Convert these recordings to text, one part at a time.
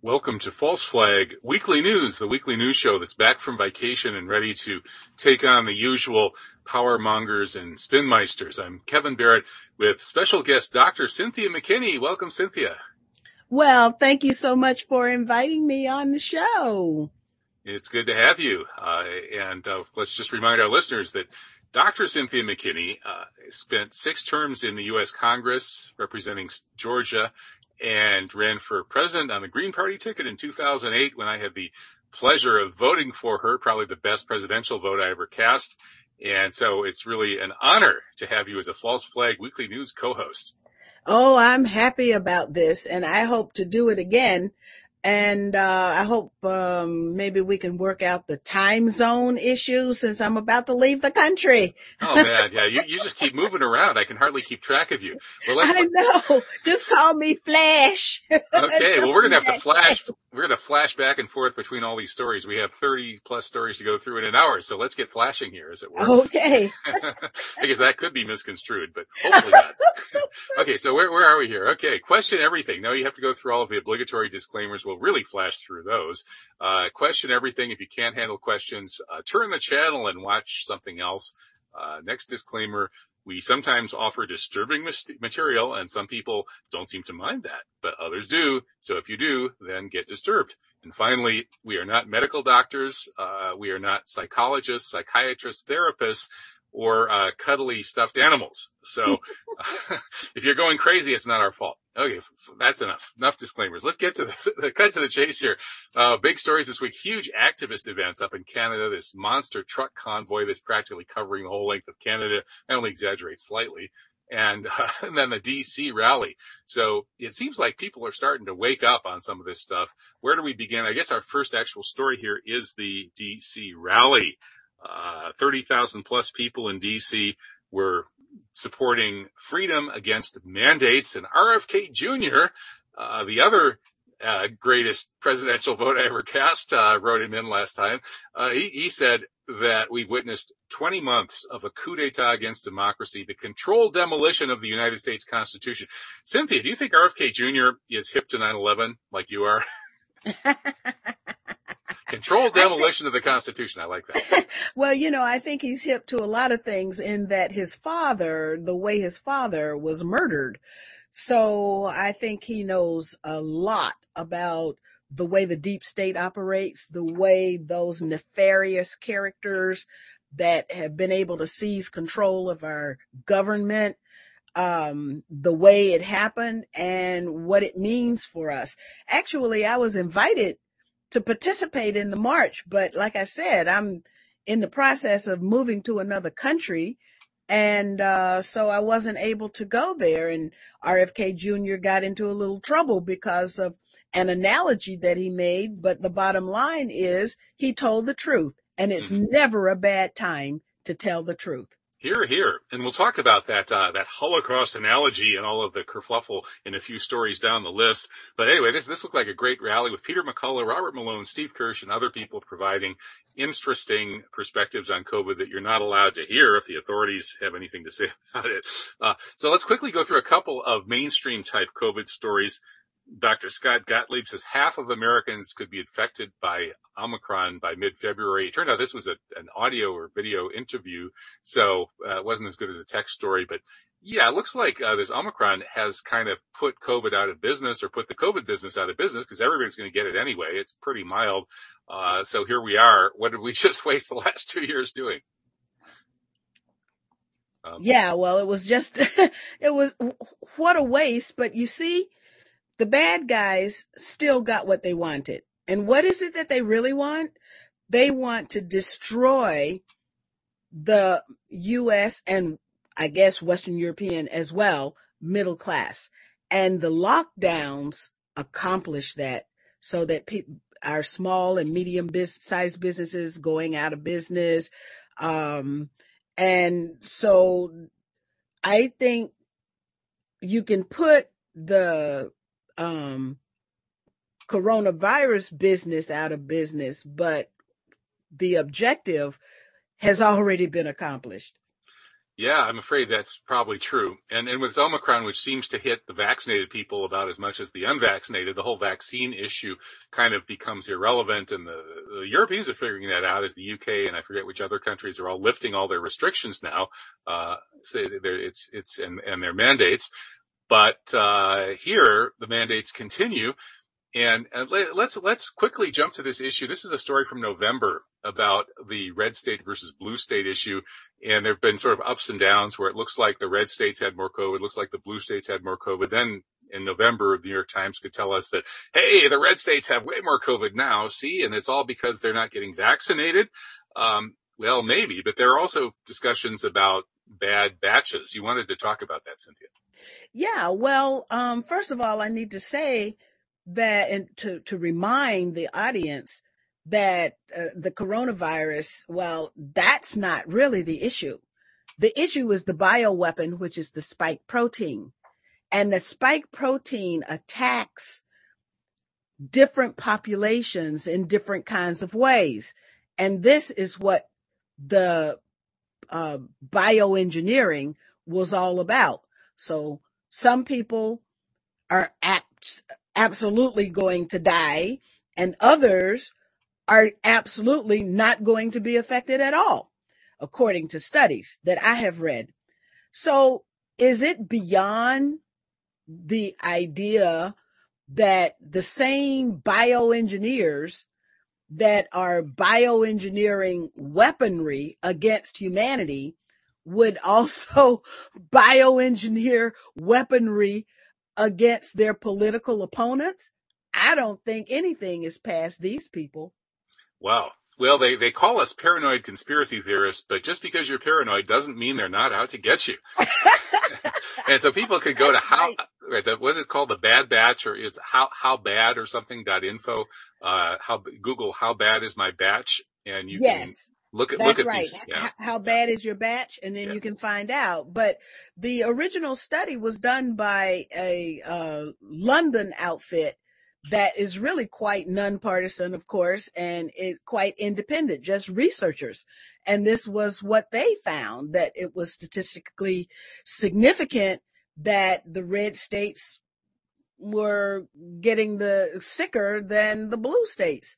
Welcome to False Flag Weekly News, the weekly news show that's back from vacation and ready to take on the usual power mongers and spinmeisters. I'm Kevin Barrett with special guest Dr. Cynthia McKinney. Welcome, Cynthia. Well, thank you so much for inviting me on the show. It's good to have you. Uh, and uh, let's just remind our listeners that Dr. Cynthia McKinney uh, spent six terms in the U.S. Congress representing Georgia and ran for president on the Green Party ticket in 2008 when I had the pleasure of voting for her, probably the best presidential vote I ever cast. And so it's really an honor to have you as a False Flag Weekly News co-host. Oh, I'm happy about this and I hope to do it again and uh, I hope um, maybe we can work out the time zone issue since I'm about to leave the country. oh man, yeah, you, you just keep moving around. I can hardly keep track of you. Well, I know. Just call me Flash. okay, well we're gonna have to flash. We're gonna flash back and forth between all these stories. We have 30 plus stories to go through in an hour, so let's get flashing here, as it were. Okay. because that could be misconstrued, but hopefully not. okay, so where where are we here? Okay, question everything. Now you have to go through all of the obligatory disclaimers we'll really flash through those. Uh, question everything. If you can't handle questions, uh, turn the channel and watch something else. Uh, next disclaimer. We sometimes offer disturbing material and some people don't seem to mind that, but others do. So if you do, then get disturbed. And finally, we are not medical doctors. Uh, we are not psychologists, psychiatrists, therapists or uh, cuddly stuffed animals. So if you're going crazy, it's not our fault. Okay, that's enough. Enough disclaimers. Let's get to the cut to the chase here. Uh, big stories this week. Huge activist events up in Canada. This monster truck convoy that's practically covering the whole length of Canada. I only exaggerate slightly. And, uh, and then the DC rally. So it seems like people are starting to wake up on some of this stuff. Where do we begin? I guess our first actual story here is the DC rally. Uh, 30,000 plus people in DC were supporting freedom against mandates and RFK Jr., uh, the other uh, greatest presidential vote I ever cast, uh, wrote him in last time. Uh, he, he, said that we've witnessed 20 months of a coup d'etat against democracy, the controlled demolition of the United States Constitution. Cynthia, do you think RFK Jr. is hip to 9-11 like you are? Controlled demolition of the Constitution. I like that. well, you know, I think he's hip to a lot of things in that his father, the way his father was murdered. So I think he knows a lot about the way the deep state operates, the way those nefarious characters that have been able to seize control of our government, um, the way it happened and what it means for us. Actually, I was invited to participate in the march. But like I said, I'm in the process of moving to another country. And, uh, so I wasn't able to go there and RFK Jr. got into a little trouble because of an analogy that he made. But the bottom line is he told the truth and it's mm-hmm. never a bad time to tell the truth. Here, here, and we'll talk about that uh, that Holocaust analogy and all of the kerfluffle in a few stories down the list. But anyway, this this looked like a great rally with Peter McCullough, Robert Malone, Steve Kirsch, and other people providing interesting perspectives on COVID that you're not allowed to hear if the authorities have anything to say about it. Uh, so let's quickly go through a couple of mainstream type COVID stories. Dr. Scott Gottlieb says half of Americans could be infected by Omicron by mid-February. It turned out this was a, an audio or video interview, so uh, it wasn't as good as a text story. But yeah, it looks like uh, this Omicron has kind of put COVID out of business or put the COVID business out of business because everybody's going to get it anyway. It's pretty mild. Uh, so here we are. What did we just waste the last two years doing? Um, yeah, well, it was just, it was, what a waste. But you see, the bad guys still got what they wanted. And what is it that they really want? They want to destroy the US and I guess Western European as well, middle class. And the lockdowns accomplish that so that people, our small and medium sized businesses going out of business. Um, and so I think you can put the um, coronavirus business out of business, but the objective has already been accomplished. Yeah, I'm afraid that's probably true. And and with Omicron, which seems to hit the vaccinated people about as much as the unvaccinated, the whole vaccine issue kind of becomes irrelevant. And the, the Europeans are figuring that out as the UK and I forget which other countries are all lifting all their restrictions now. Uh, so it's, it's, and, and their mandates. But, uh, here the mandates continue. And, and let's, let's quickly jump to this issue. This is a story from November about the red state versus blue state issue. And there have been sort of ups and downs where it looks like the red states had more COVID, it looks like the blue states had more COVID. Then in November, the New York Times could tell us that, hey, the red states have way more COVID now. See, and it's all because they're not getting vaccinated. Um, well, maybe, but there are also discussions about bad batches. You wanted to talk about that, Cynthia. Yeah. Well, um, first of all, I need to say that and to, to remind the audience that uh, the coronavirus, well, that's not really the issue. The issue is the bioweapon, which is the spike protein. And the spike protein attacks different populations in different kinds of ways. And this is what the uh, bioengineering was all about. So some people are apt, absolutely going to die and others are absolutely not going to be affected at all, according to studies that I have read. So is it beyond the idea that the same bioengineers that are bioengineering weaponry against humanity would also bioengineer weaponry against their political opponents? I don't think anything is past these people. Wow. Well, they, they call us paranoid conspiracy theorists, but just because you're paranoid doesn't mean they're not out to get you. and so people could go to how, right, that, was it called the bad batch or it's how, how bad or something dot info, uh, how, Google how bad is my batch and you yes. can look at, That's look at right. these. Yeah. How bad is your batch? And then yeah. you can find out. But the original study was done by a, uh, London outfit that is really quite nonpartisan, of course, and it quite independent, just researchers. And this was what they found that it was statistically significant that the red states were getting the sicker than the blue states.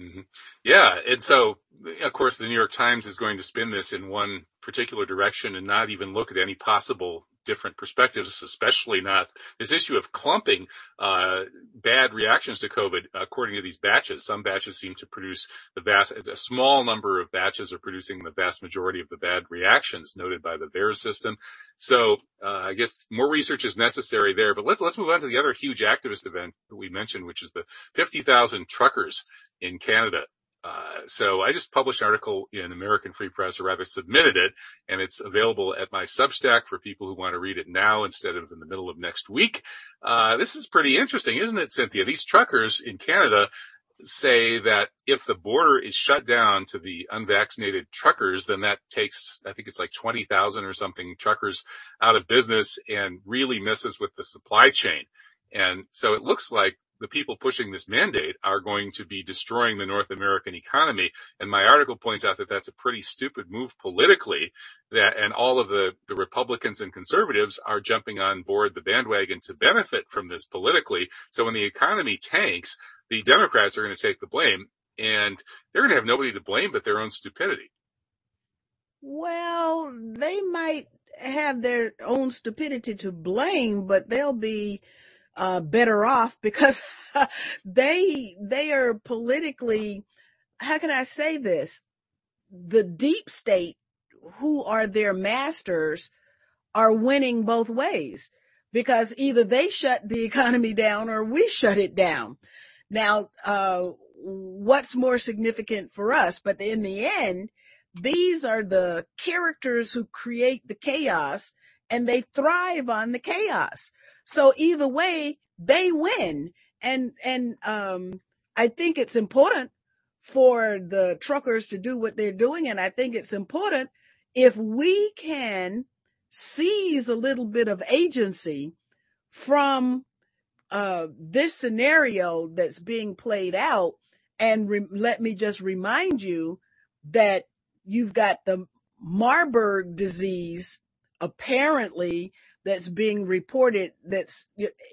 Mm-hmm. Yeah. And so, of course, the New York Times is going to spin this in one particular direction and not even look at any possible different perspectives, especially not this issue of clumping uh, bad reactions to COVID according to these batches. Some batches seem to produce the vast, a small number of batches are producing the vast majority of the bad reactions noted by the VAERS system. So uh, I guess more research is necessary there. But let's let's move on to the other huge activist event that we mentioned, which is the 50,000 truckers in Canada uh, so I just published an article in American Free Press, or rather submitted it, and it's available at my Substack for people who want to read it now instead of in the middle of next week. Uh, this is pretty interesting, isn't it, Cynthia? These truckers in Canada say that if the border is shut down to the unvaccinated truckers, then that takes, I think it's like 20,000 or something truckers out of business and really messes with the supply chain. And so it looks like the people pushing this mandate are going to be destroying the North American economy. And my article points out that that's a pretty stupid move politically that, and all of the, the Republicans and conservatives are jumping on board the bandwagon to benefit from this politically. So when the economy tanks, the Democrats are going to take the blame and they're going to have nobody to blame but their own stupidity. Well, they might have their own stupidity to blame, but they'll be uh, better off because they they are politically how can I say this? The deep state, who are their masters, are winning both ways because either they shut the economy down or we shut it down. Now, uh, what's more significant for us? But in the end, these are the characters who create the chaos and they thrive on the chaos. So either way, they win. And, and, um, I think it's important for the truckers to do what they're doing. And I think it's important if we can seize a little bit of agency from, uh, this scenario that's being played out. And re- let me just remind you that you've got the Marburg disease apparently that's being reported that's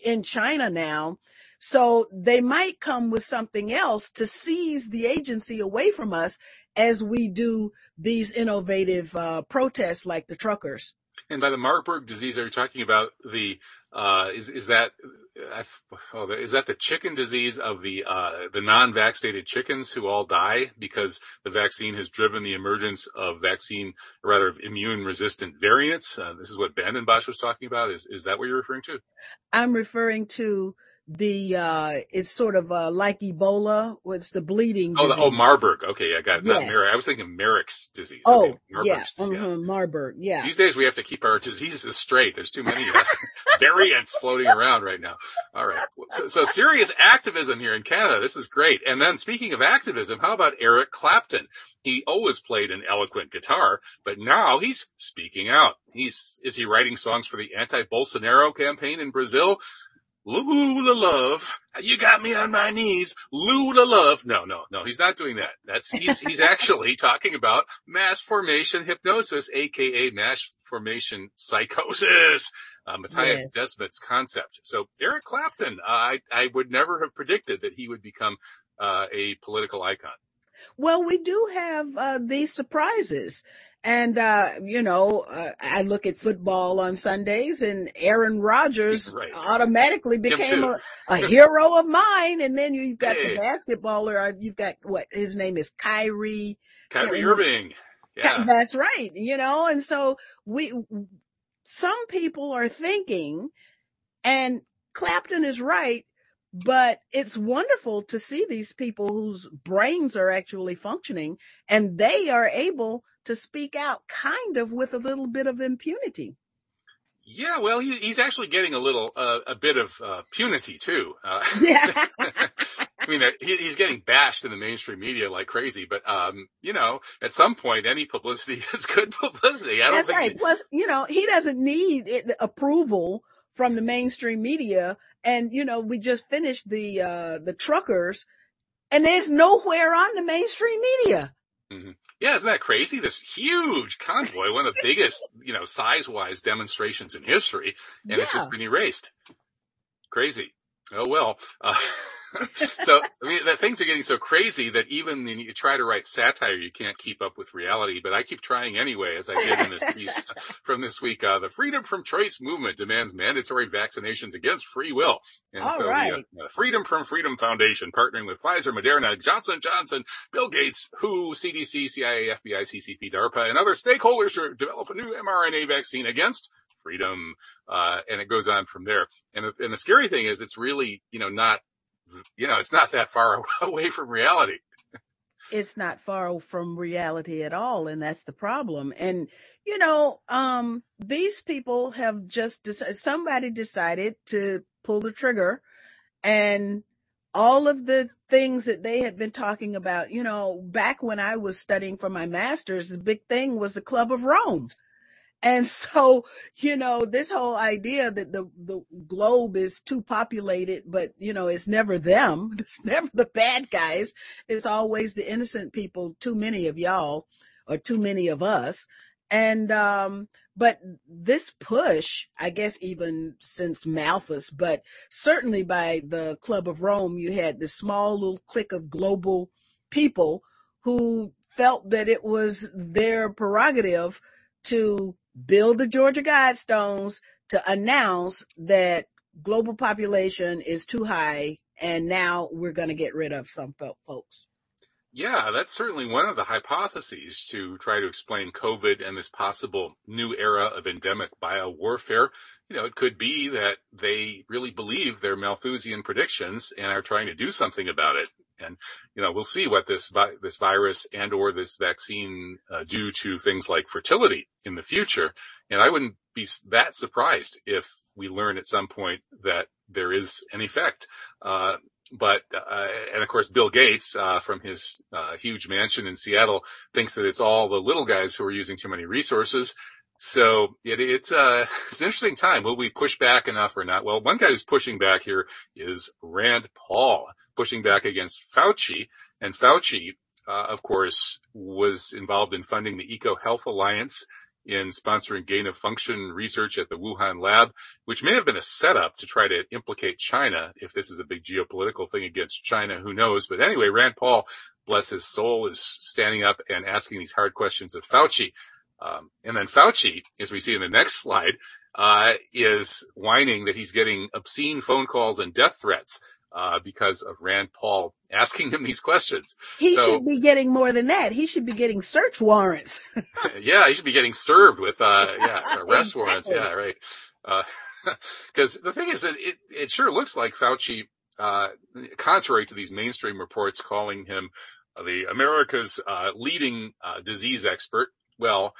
in China now. So they might come with something else to seize the agency away from us as we do these innovative uh, protests like the truckers. And by the Marburg disease, are you talking about the uh, is is that oh, is that the chicken disease of the uh, the non-vaccinated chickens who all die because the vaccine has driven the emergence of vaccine, or rather of immune-resistant variants? Uh, this is what Vanden Bossche was talking about. Is is that what you're referring to? I'm referring to the uh it's sort of uh like Ebola. What's the bleeding? Oh, the, oh, Marburg. Okay, I got it. Yes. I was thinking Marek's disease. Oh, okay, yeah, mm-hmm. yeah. Marburg. Yeah. These days we have to keep our diseases straight. There's too many variants floating around right now. All right. So, so serious activism here in Canada. This is great. And then speaking of activism, how about Eric Clapton? He always played an eloquent guitar, but now he's speaking out. He's, is he writing songs for the anti-Bolsonaro campaign in Brazil? Lula love. You got me on my knees. Lula love. No, no, no. He's not doing that. That's, he's, he's actually talking about mass formation hypnosis, aka mass formation psychosis. Uh, Mattias yes. Desmet's concept. So Eric Clapton, uh, I, I would never have predicted that he would become, uh, a political icon. Well, we do have, uh, these surprises. And, uh, you know, uh, I look at football on Sundays and Aaron Rodgers right. automatically became a, a, hero of mine. And then you've got hey. the basketballer. You've got what his name is Kyrie. Kyrie Irving. Yeah. That's right. You know, and so we, some people are thinking and Clapton is right, but it's wonderful to see these people whose brains are actually functioning and they are able to speak out kind of with a little bit of impunity. Yeah, well, he, he's actually getting a little, uh, a bit of uh, punity too. Uh, yeah. I mean, he, he's getting bashed in the mainstream media like crazy, but, um, you know, at some point, any publicity is good publicity. I don't That's think right. He, Plus, you know, he doesn't need it, approval from the mainstream media. And, you know, we just finished the, uh, the truckers and there's nowhere on the mainstream media. Mm-hmm. Yeah, isn't that crazy? This huge convoy, one of the biggest, you know, size-wise demonstrations in history, and yeah. it's just been erased. Crazy. Oh well. Uh, so, I mean, that things are getting so crazy that even when you try to write satire, you can't keep up with reality. But I keep trying anyway, as I did in this piece from this week. Uh, the Freedom from Choice movement demands mandatory vaccinations against free will. And All so right. the uh, Freedom from Freedom Foundation, partnering with Pfizer, Moderna, Johnson Johnson, Bill Gates, WHO, CDC, CIA, FBI, CCP, DARPA, and other stakeholders to develop a new mRNA vaccine against freedom. Uh, and it goes on from there. And and the scary thing is it's really, you know, not you know, it's not that far away from reality. It's not far from reality at all. And that's the problem. And, you know, um, these people have just, somebody decided to pull the trigger and all of the things that they had been talking about, you know, back when I was studying for my master's, the big thing was the Club of Rome. And so, you know, this whole idea that the, the globe is too populated, but you know, it's never them. It's never the bad guys. It's always the innocent people, too many of y'all or too many of us. And, um, but this push, I guess even since Malthus, but certainly by the Club of Rome, you had this small little clique of global people who felt that it was their prerogative to build the Georgia Guidestones to announce that global population is too high and now we're going to get rid of some folks. Yeah, that's certainly one of the hypotheses to try to explain COVID and this possible new era of endemic biowarfare. You know, it could be that they really believe their Malthusian predictions and are trying to do something about it. And, you know, we'll see what this, vi- this virus and or this vaccine uh, do to things like fertility in the future. And I wouldn't be that surprised if we learn at some point that there is an effect. Uh, but uh, and of course Bill Gates uh, from his uh, huge mansion in Seattle thinks that it's all the little guys who are using too many resources. So it, it's uh, it's an interesting time. Will we push back enough or not? Well, one guy who's pushing back here is Rand Paul pushing back against Fauci. And Fauci uh, of course, was involved in funding the Eco Health Alliance in sponsoring gain of function research at the Wuhan lab, which may have been a setup to try to implicate China. If this is a big geopolitical thing against China, who knows? But anyway, Rand Paul, bless his soul, is standing up and asking these hard questions of Fauci. Um, and then Fauci, as we see in the next slide, uh, is whining that he's getting obscene phone calls and death threats uh, because of Rand Paul asking him these questions. He so, should be getting more than that. He should be getting search warrants. yeah, he should be getting served with, uh, yeah, arrest warrants. Yeah, right. Because uh, the thing is that it, it sure looks like Fauci, uh, contrary to these mainstream reports calling him the America's uh, leading uh, disease expert. Well,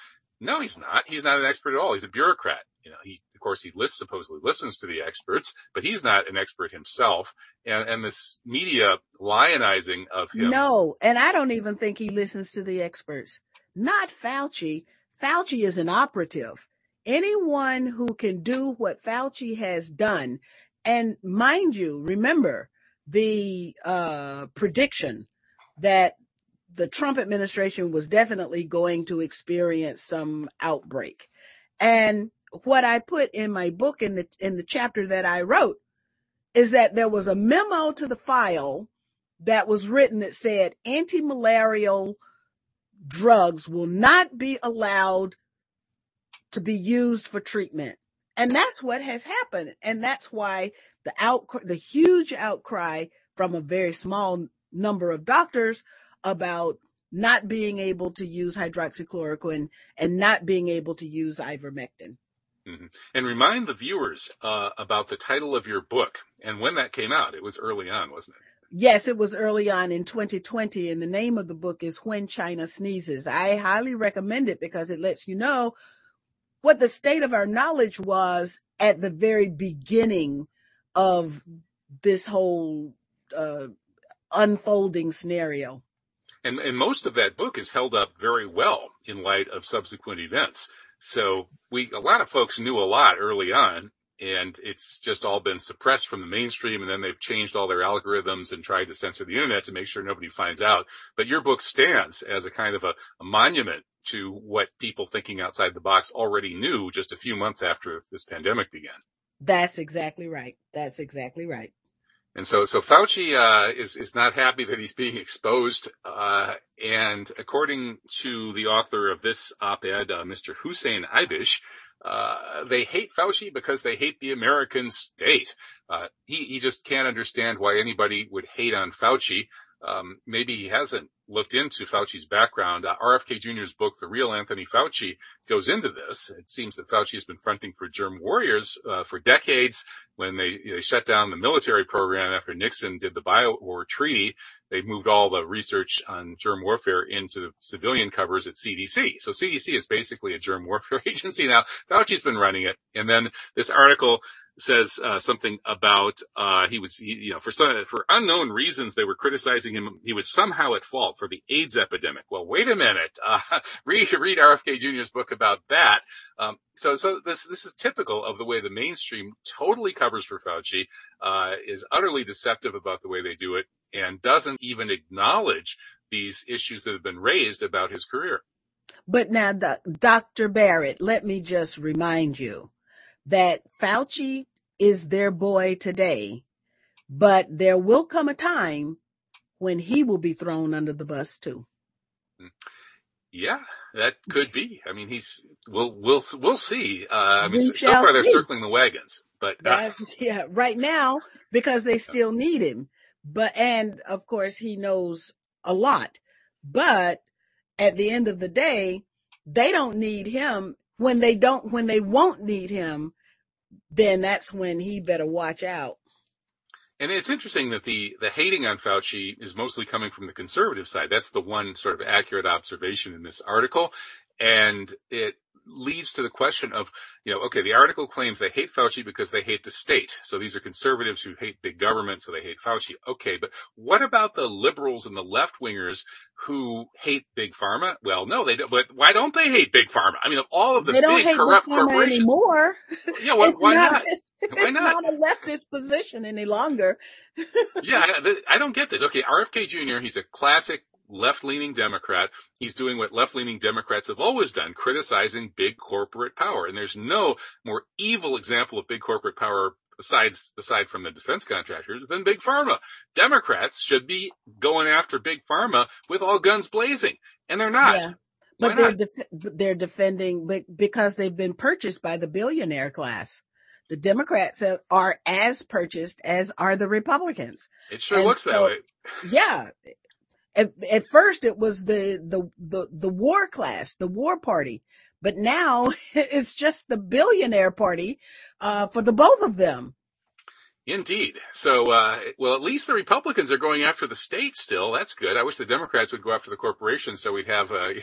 no, he's not. He's not an expert at all. He's a bureaucrat. You know, he, of course, he lists, supposedly listens to the experts, but he's not an expert himself. And, and this media lionizing of him. No, and I don't even think he listens to the experts. Not Fauci. Fauci is an operative. Anyone who can do what Fauci has done, and mind you, remember the uh, prediction that the Trump administration was definitely going to experience some outbreak. And what I put in my book in the in the chapter that I wrote is that there was a memo to the file that was written that said anti-malarial drugs will not be allowed to be used for treatment. And that's what has happened. And that's why the out, the huge outcry from a very small number of doctors about not being able to use hydroxychloroquine and not being able to use ivermectin. Mm-hmm. And remind the viewers uh, about the title of your book and when that came out. It was early on, wasn't it? Yes, it was early on in 2020, and the name of the book is When China Sneezes. I highly recommend it because it lets you know what the state of our knowledge was at the very beginning of this whole uh, unfolding scenario. And, and most of that book is held up very well in light of subsequent events. So we, a lot of folks knew a lot early on and it's just all been suppressed from the mainstream and then they've changed all their algorithms and tried to censor the internet to make sure nobody finds out. But your book stands as a kind of a, a monument to what people thinking outside the box already knew just a few months after this pandemic began. That's exactly right. That's exactly right. And so, so Fauci uh, is is not happy that he's being exposed. Uh, and according to the author of this op-ed, uh, Mr. Hussein Ibish, uh, they hate Fauci because they hate the American state. Uh, he he just can't understand why anybody would hate on Fauci. Um, maybe he hasn't looked into Fauci's background. Uh, RFK Jr.'s book, The Real Anthony Fauci, goes into this. It seems that Fauci has been fronting for germ warriors uh, for decades. When they, they shut down the military program after Nixon did the bio-war treaty, they moved all the research on germ warfare into civilian covers at CDC. So CDC is basically a germ warfare agency now. Fauci's been running it. And then this article says uh, something about uh, he was he, you know for some for unknown reasons they were criticizing him he was somehow at fault for the AIDS epidemic. Well, wait a minute. Uh, read read RFK Jr.'s book about that. Um, so so this this is typical of the way the mainstream totally covers for Fauci, uh, is utterly deceptive about the way they do it, and doesn't even acknowledge these issues that have been raised about his career. But now, Dr. Barrett, let me just remind you that Fauci is their boy today, but there will come a time when he will be thrown under the bus too. Yeah, that could be. I mean, he's we'll we'll we'll see. Uh, I mean, so far see. they're circling the wagons, but uh, yeah, right now because they still need him. But and of course he knows a lot, but at the end of the day, they don't need him when they don't, when they won't need him, then that's when he better watch out. And it's interesting that the, the hating on Fauci is mostly coming from the conservative side. That's the one sort of accurate observation in this article. And it leads to the question of, you know, okay, the article claims they hate Fauci because they hate the state. So these are conservatives who hate big government, so they hate Fauci. Okay, but what about the liberals and the left wingers who hate big pharma? Well, no, they don't. But why don't they hate big pharma? I mean, of all of the they don't big hate corrupt corporations anymore. Yeah, well, why not? not? Why not? Not a leftist position any longer. yeah, I, I don't get this. Okay, RFK Jr. He's a classic left-leaning Democrat. He's doing what left-leaning Democrats have always done, criticizing big corporate power. And there's no more evil example of big corporate power besides aside from the defense contractors than big pharma. Democrats should be going after big pharma with all guns blazing, and they're not. Yeah. But they're def- they're defending because they've been purchased by the billionaire class. The Democrats are as purchased as are the Republicans. It sure and looks so, that way. yeah. At, at first it was the, the, the, the war class, the war party, but now it's just the billionaire party, uh, for the both of them. Indeed. So, uh, well, at least the Republicans are going after the states still. That's good. I wish the Democrats would go after the corporations so we'd have a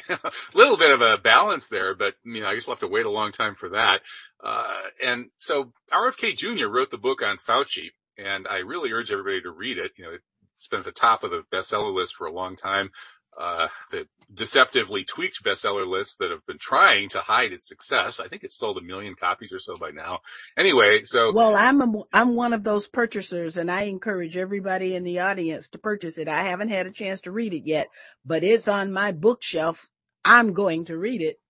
little bit of a balance there, but you know, I guess we'll have to wait a long time for that. Uh, and so RFK Jr. wrote the book on Fauci and I really urge everybody to read it. You know, it's been at the top of the bestseller list for a long time. Uh, the deceptively tweaked bestseller lists that have been trying to hide its success. I think it's sold a million copies or so by now. Anyway, so well, I'm a, I'm one of those purchasers, and I encourage everybody in the audience to purchase it. I haven't had a chance to read it yet, but it's on my bookshelf. I'm going to read it.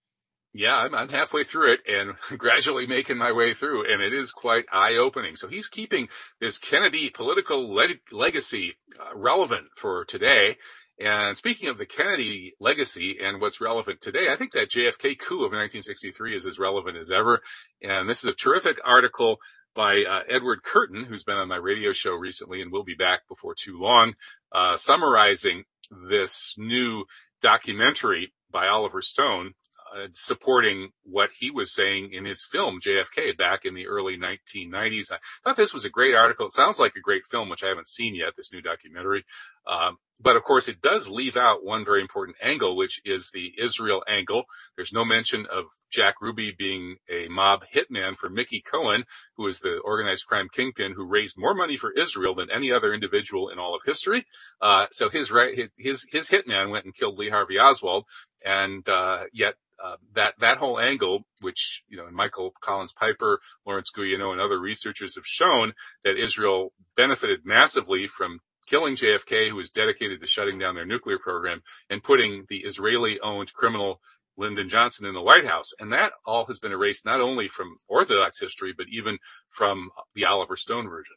Yeah, I'm, I'm halfway through it and gradually making my way through, and it is quite eye-opening. So he's keeping this Kennedy political le- legacy uh, relevant for today and speaking of the Kennedy legacy and what's relevant today, I think that JFK coup of 1963 is as relevant as ever. And this is a terrific article by uh, Edward Curtin, who's been on my radio show recently and will be back before too long, uh, summarizing this new documentary by Oliver Stone uh, supporting what he was saying in his film JFK back in the early 1990s. I thought this was a great article. It sounds like a great film, which I haven't seen yet. This new documentary, um, but of course, it does leave out one very important angle, which is the Israel angle. There's no mention of Jack Ruby being a mob hitman for Mickey Cohen, who is the organized crime kingpin who raised more money for Israel than any other individual in all of history. Uh, so his right, his his hitman went and killed Lee Harvey Oswald, and uh, yet uh, that that whole angle, which you know, Michael Collins Piper, Lawrence Guyénot, and other researchers have shown that Israel benefited massively from killing JFK, who was dedicated to shutting down their nuclear program, and putting the Israeli-owned criminal Lyndon Johnson in the White House. And that all has been erased not only from Orthodox history, but even from the Oliver Stone version.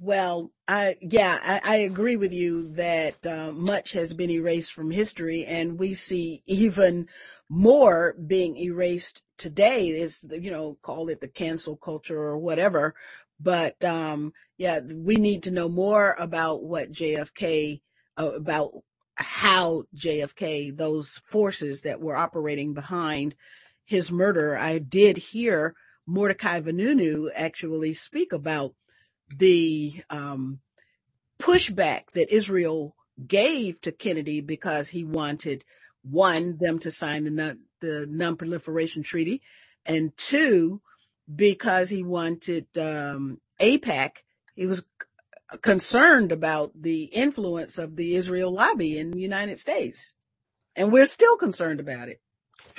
Well, I, yeah, I, I agree with you that uh, much has been erased from history and we see even more being erased today is, you know, call it the cancel culture or whatever. But, um, yeah, we need to know more about what JFK, uh, about how JFK, those forces that were operating behind his murder. I did hear Mordecai Vanunu actually speak about the um, pushback that Israel gave to Kennedy because he wanted one them to sign the non, the non-proliferation treaty, and two because he wanted um, AIPAC. He was concerned about the influence of the Israel lobby in the United States, and we're still concerned about it.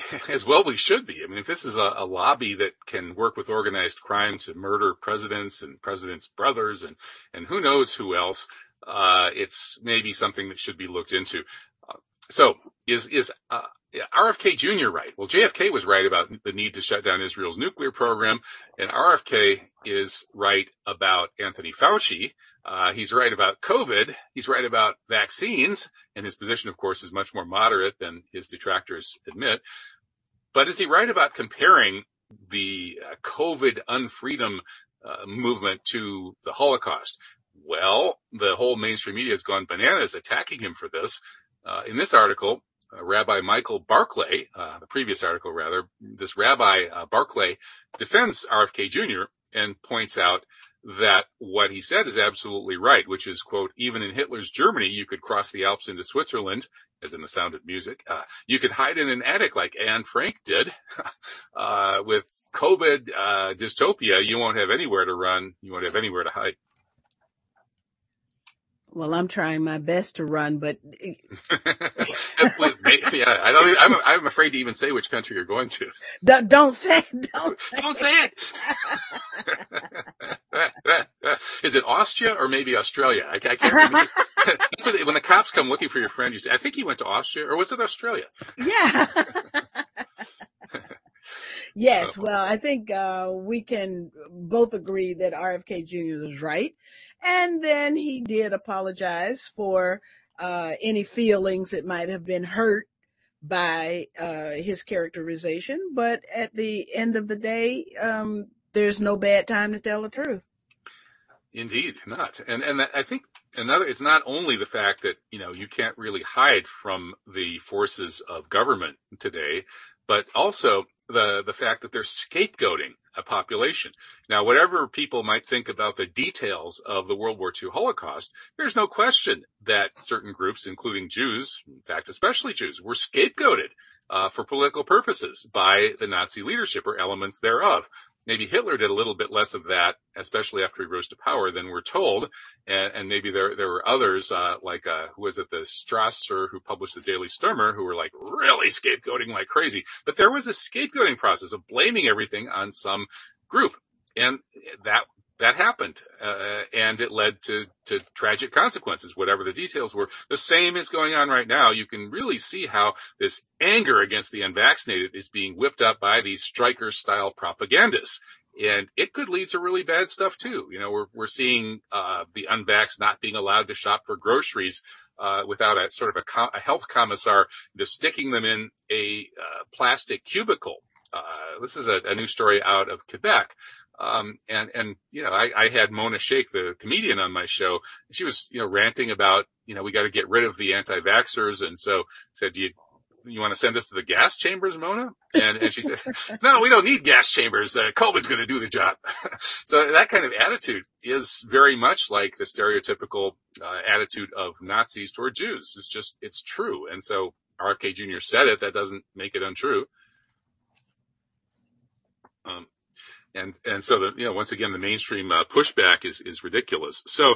as well we should be. I mean, if this is a, a, lobby that can work with organized crime to murder presidents and presidents' brothers and, and who knows who else, uh, it's maybe something that should be looked into. Uh, so is, is, uh, RFK Jr. right? Well, JFK was right about the need to shut down Israel's nuclear program, and RFK is right about Anthony Fauci. Uh, he's right about COVID. He's right about vaccines, and his position, of course, is much more moderate than his detractors admit. But is he right about comparing the uh, COVID unfreedom uh, movement to the Holocaust? Well, the whole mainstream media has gone bananas attacking him for this. Uh, in this article, Rabbi Michael Barclay, uh, the previous article rather, this Rabbi uh, Barclay defends RFK Jr. and points out that what he said is absolutely right, which is, quote, even in Hitler's Germany, you could cross the Alps into Switzerland, as in the sound of music. Uh, you could hide in an attic like Anne Frank did. uh, with COVID uh, dystopia, you won't have anywhere to run. You won't have anywhere to hide. Well, I'm trying my best to run, but yeah, I don't, I'm, I'm afraid to even say which country you're going to. don't, don't say it. Don't say Don't say it. Is it Austria or maybe Australia? I, I can't remember. That's what they- when the cops come looking for your friend, you say, I think he went to Austria or was it Australia? Yeah. Yes. Well, I think uh, we can both agree that RFK Jr. was right. And then he did apologize for uh, any feelings that might have been hurt by uh, his characterization. But at the end of the day, um, there's no bad time to tell the truth. Indeed, not. And and that, I think another it's not only the fact that, you know, you can't really hide from the forces of government today, but also the the fact that they're scapegoating a population. Now, whatever people might think about the details of the World War II Holocaust, there's no question that certain groups, including Jews, in fact, especially Jews, were scapegoated uh, for political purposes by the Nazi leadership or elements thereof. Maybe Hitler did a little bit less of that, especially after he rose to power, than we're told. And, and maybe there there were others, uh, like uh, who was it, the Strasser, who published the Daily Sturmer, who were like really scapegoating like crazy. But there was this scapegoating process of blaming everything on some group, and that that happened, uh, and it led to to tragic consequences. Whatever the details were, the same is going on right now. You can really see how this anger against the unvaccinated is being whipped up by these Streicher style propagandists. And it could lead to really bad stuff too. You know, we're we're seeing uh, the unvax not being allowed to shop for groceries uh, without a sort of a, a health commissar just sticking them in a uh, plastic cubicle. Uh, this is a, a new story out of Quebec. Um, and, and, you know, I, I had Mona Shaikh, the comedian on my show. She was, you know, ranting about, you know, we got to get rid of the anti-vaxxers. And so said, do you, you want to send us to the gas chambers, Mona? And, and she said, no, we don't need gas chambers. Uh, COVID's going to do the job. so that kind of attitude is very much like the stereotypical uh, attitude of Nazis toward Jews. It's just, it's true. And so RFK Jr. said it. That doesn't make it untrue. Um, and and so the you know once again the mainstream uh, pushback is is ridiculous. So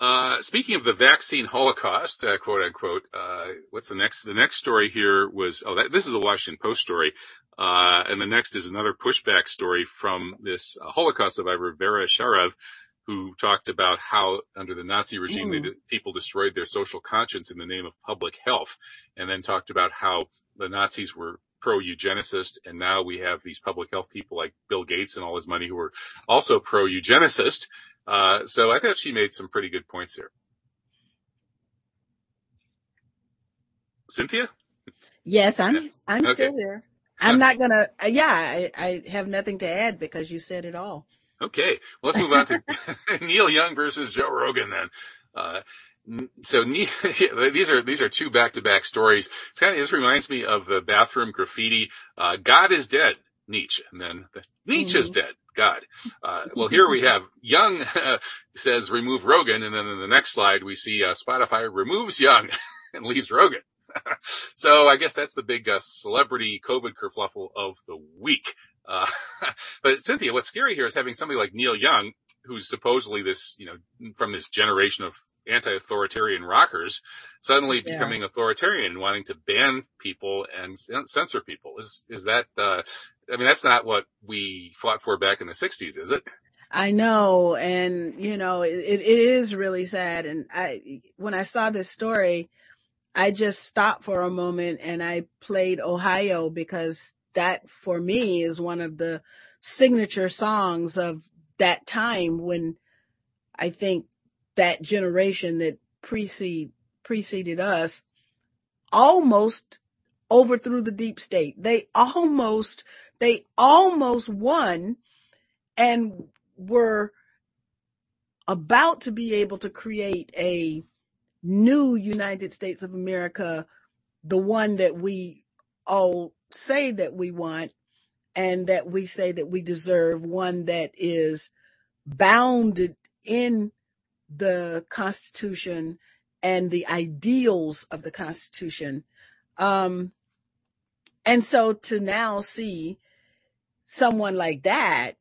uh, speaking of the vaccine holocaust, uh, quote unquote, uh, what's the next? The next story here was oh that, this is the Washington Post story, uh, and the next is another pushback story from this uh, Holocaust survivor Vera Sharav. Who talked about how under the Nazi regime Mm. people destroyed their social conscience in the name of public health, and then talked about how the Nazis were pro eugenicist, and now we have these public health people like Bill Gates and all his money who are also pro eugenicist. Uh, so I thought she made some pretty good points here. Cynthia? Yes, I'm, Yeah. I'm Okay. still here. I'm not gonna, uh, yeah, I, I have nothing to add because you said it all. Okay, well, let's move on to Neil Young versus Joe Rogan then. Uh, so these are these are two back to back stories. It's kind of this reminds me of the bathroom graffiti. Uh, God is dead, Nietzsche, and then the, Nietzsche is dead. God. Uh, well, here we have Young says remove Rogan, and then in the next slide we see uh, Spotify removes Young and leaves Rogan. so I guess that's the big uh, celebrity COVID kerfluffle of the week. Uh, but Cynthia, what's scary here is having somebody like Neil Young, who's supposedly this, you know, from this generation of anti-authoritarian rockers, suddenly Yeah. becoming authoritarian and wanting to ban people and censor people. Is is that? Uh, I mean, that's not what we fought for back in the '60s, is it? I know, and you know, it, it is really sad. And I, when I saw this story, I just stopped for a moment and I played Ohio because that for me is one of the signature songs of that time when I think that generation that precede, preceded us almost overthrew the deep state. They almost, they almost won and were about to be able to create a new United States of America, the one that we all say that we want and that we say that we deserve, one that is bounded in the Constitution and the ideals of the Constitution. Um, and so to now see someone like that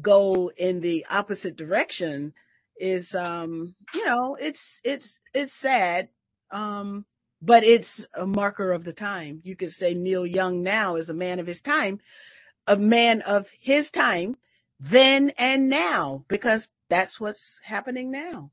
go in the opposite direction is, um, you know, it's, it's, it's sad. Um, but it's a marker of the time. You could say Neil Young now is a man of his time, a man of his time then and now, because that's what's happening now.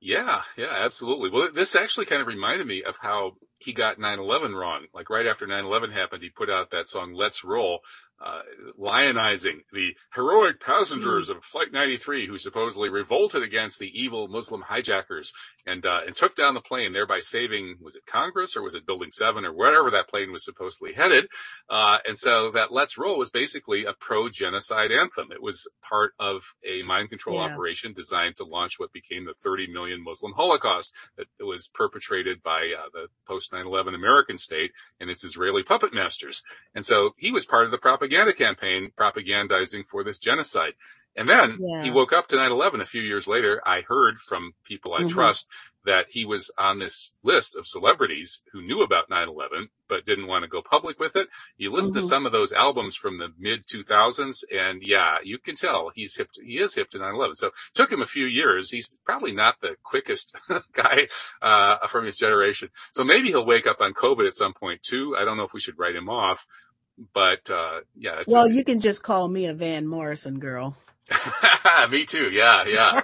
Yeah, yeah, absolutely. Well, this actually kind of reminded me of how he got 9-11 wrong. Like right after 9-11 happened, he put out that song, Let's Roll, uh, lionizing the heroic passengers mm. of Flight 93 who supposedly revolted against the evil Muslim hijackers and, uh, and took down the plane, thereby saving, was it Congress or was it Building 7 or wherever that plane was supposedly headed? Uh, and so that Let's Roll was basically a pro-genocide anthem. It was part of a mind control yeah. operation designed to launch what became the 30 million Muslim Holocaust that was perpetrated by uh, the post 9/11 American state and its Israeli puppet masters. And so he was part of the propaganda propaganda campaign propagandizing for this genocide. And then yeah. he woke up to 9-11 a few years later. I heard from people I mm-hmm. trust that he was on this list of celebrities who knew about 9-11, but didn't want to go public with it. You listen mm-hmm. to some of those albums from the mid 2000s and yeah, you can tell he's hip, to, he is hip to 9-11. So it took him a few years. He's probably not the quickest guy, uh, from his generation. So maybe he'll wake up on COVID at some point too. I don't know if we should write him off, but uh, yeah. well, a, you can just call me a Van Morrison girl. me too. Yeah, yeah,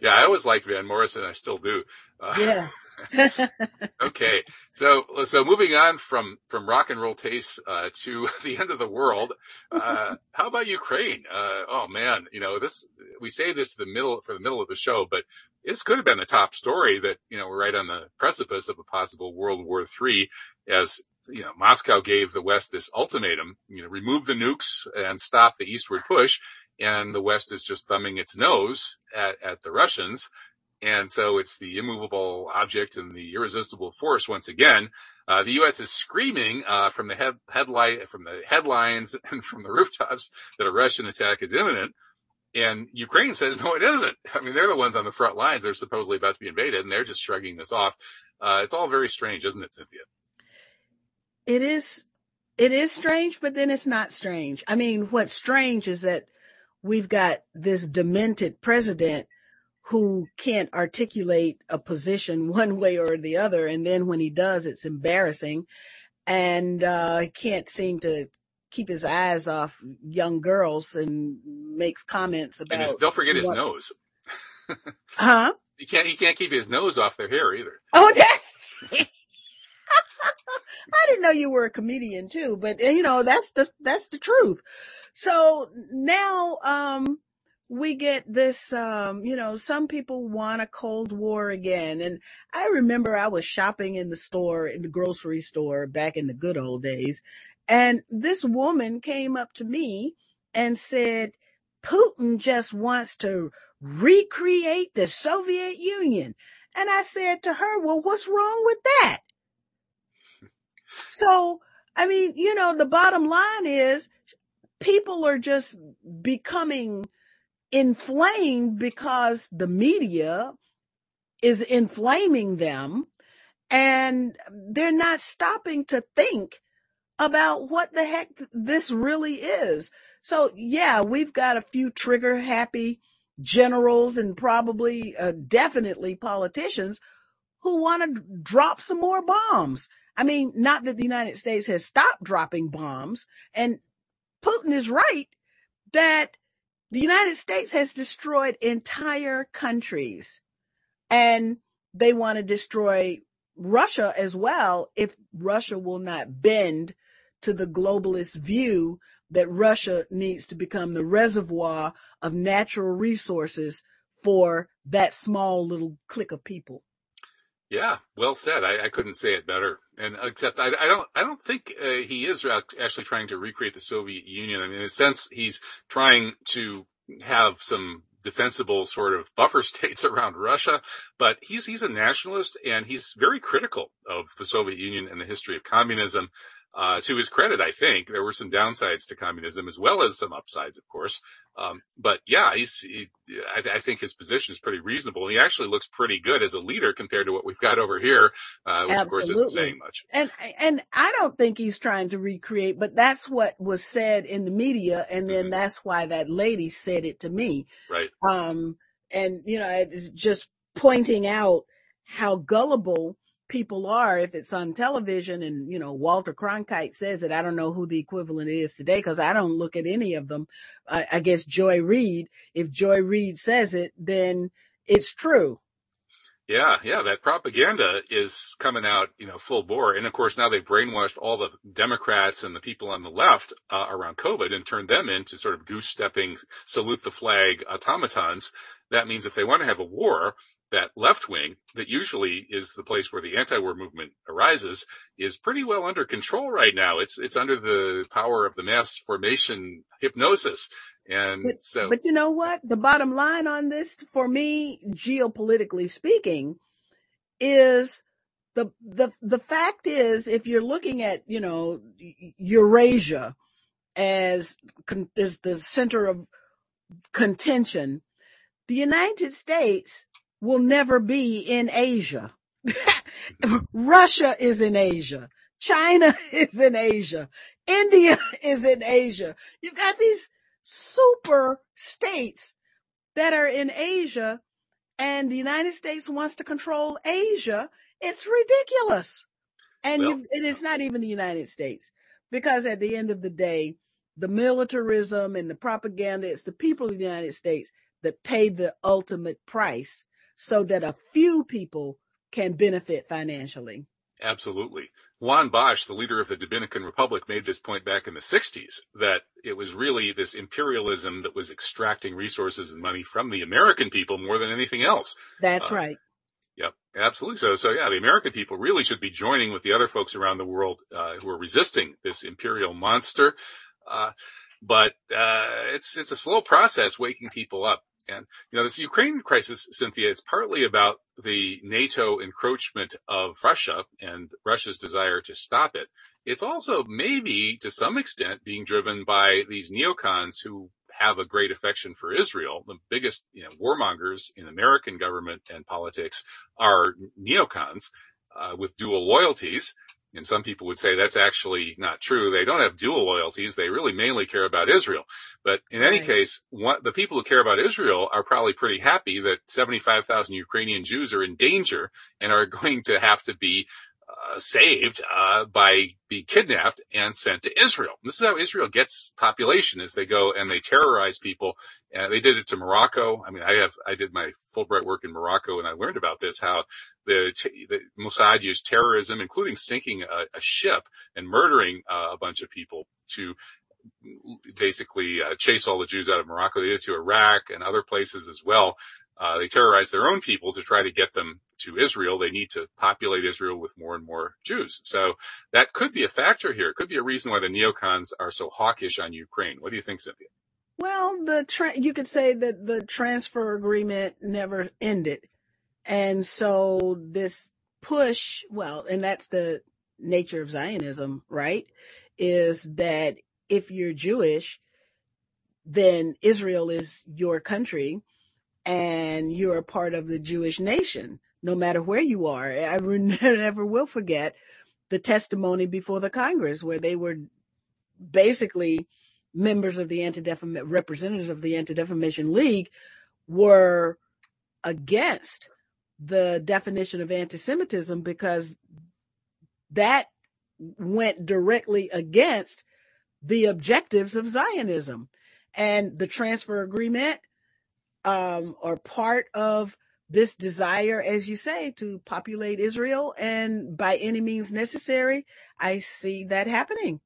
yeah. I always liked Van Morrison. I still do. Uh, yeah. okay, so so moving on from from rock and roll tastes uh, to the end of the world. Uh, how about Ukraine? Uh, oh man, you know this. We say this to the middle for the middle of the show, but this could have been a top story that you know we're right on the precipice of a possible World War III as you know, Moscow gave the West this ultimatum, you know, remove the nukes and stop the eastward push. And the West is just thumbing its nose at, at the Russians. And so it's the immovable object and the irresistible force once again. Uh, the U.S. is screaming uh, from the head, headlight, from the headlines and from the rooftops that a Russian attack is imminent. And Ukraine says, no, it isn't. I mean, they're the ones on the front lines. They're supposedly about to be invaded and they're just shrugging this off. Uh, it's all very strange, isn't it, Cynthia? It is it is strange, but then it's not strange. I mean, what's strange is that we've got this demented president who can't articulate a position one way or the other. And then when he does, it's embarrassing and, uh, he can't seem to keep his eyes off young girls and makes comments about. His, don't forget his nose. huh? He can't, he can't keep his nose off their hair either. Oh, that. I didn't know you were a comedian too, but eh, you know, that's the, that's the truth. So now, um, we get this, um, you know, some people want a Cold War again. And I remember I was shopping in the store, in the grocery store back in the good old days. And this woman came up to me and said, Putin just wants to recreate the Soviet Union. And I said to her, well, what's wrong with that? So, I mean, you know, the bottom line is people are just becoming inflamed because the media is inflaming them and they're not stopping to think about what the heck this really is. So yeah, we've got a few trigger happy generals and probably uh, definitely politicians who want to drop some more bombs. I mean, not that the United States has stopped dropping bombs and Putin is right that the United States has destroyed entire countries and they want to destroy Russia as well if Russia will not bend to the globalist view that Russia needs to become the reservoir of natural resources for that small little clique of people. Yeah, well said. I, I, couldn't say it better. And except I, I don't, I don't think uh, he is actually trying to recreate the Soviet Union. I mean, in a sense, he's trying to have some defensible sort of buffer states around Russia, but he's, he's a nationalist and he's very critical of the Soviet Union and the history of communism. Uh, to his credit, I think there were some downsides to communism as well as some upsides, of course. Um, but yeah, he's, he, I, I, think his position is pretty reasonable. And he actually looks pretty good as a leader compared to what we've got over here, uh, which Absolutely. of course isn't saying much. And, and I don't think he's trying to recreate, but that's what was said in the media. And then mm-hmm. that's why that lady said it to me. Right. Um, and, you know, just pointing out how gullible people are if it's on television and, you know, Walter Cronkite says it. I don't know who the equivalent is today because I don't look at any of them. I, I guess Joy Reid, if Joy Reid says it, then it's true. Yeah, yeah, that propaganda is coming out, you know, full bore. And of course, now they've brainwashed all the Democrats and the people on the left uh, around COVID and turned them into sort of goose stepping, salute the flag automatons. That means if they want to have a war, that left wing that usually is the place where the anti-war movement arises is pretty well under control right now. It's, it's under the power of the mass formation hypnosis. And but, so, but you know what? The bottom line on this for me, geopolitically speaking, is the, the, the fact is, if you're looking at, you know, Eurasia as, as the center of contention, the United States will never be in Asia. Russia is in Asia. China is in Asia. India is in Asia. You've got these super states that are in Asia and the United States wants to control Asia. It's ridiculous. And well, it is not even the United States because at the end of the day, the militarism and the propaganda, it's the people of the United States that pay the ultimate price so that a few people can benefit financially. Absolutely. Juan Bosch, the leader of the Dominican Republic, made this point back in the 60s that it was really this imperialism that was extracting resources and money from the American people more than anything else. That's uh, right. Yep, absolutely. So, so yeah, the American people really should be joining with the other folks around the world uh, who are resisting this imperial monster. Uh, but uh, it's it's a slow process waking people up. And, you know, this Ukraine crisis, Cynthia, it's partly about the NATO encroachment of Russia and Russia's desire to stop it. It's also maybe to some extent being driven by these neocons who have a great affection for Israel. The biggest, you know, warmongers in American government and politics are neocons uh, with dual loyalties. And some people would say that's actually not true. They don't have dual loyalties. They really mainly care about Israel. But in any case, what, the people who care about Israel are probably pretty happy that 75,000 Ukrainian Jews are in danger and are going to have to be uh, saved uh, by be kidnapped and sent to Israel. This is how Israel gets population as they go and they terrorize people. And they did it to Morocco. I mean, I have I did my Fulbright work in Morocco and I learned about this how the, the Mossad used terrorism, including sinking a, a ship and murdering uh, a bunch of people to basically uh, chase all the Jews out of Morocco. They did it to Iraq and other places as well. Uh, they terrorize their own people to try to get them to Israel. They need to populate Israel with more and more Jews. So that could be a factor here. It could be a reason why the neocons are so hawkish on Ukraine. What do you think, Cynthia? Well, the tra- you could say that the transfer agreement never ended. And so this push, well, and that's the nature of Zionism, right? Is that if you're Jewish, then Israel is your country and you're a part of the Jewish nation, no matter where you are. I never will forget the testimony before the Congress where they were basically members of the anti-defamation, representatives of the Anti-Defamation League were against the definition of anti-Semitism because that went directly against the objectives of Zionism and the transfer agreement um, are part of this desire, as you say, to populate Israel. And by any means necessary, I see that happening.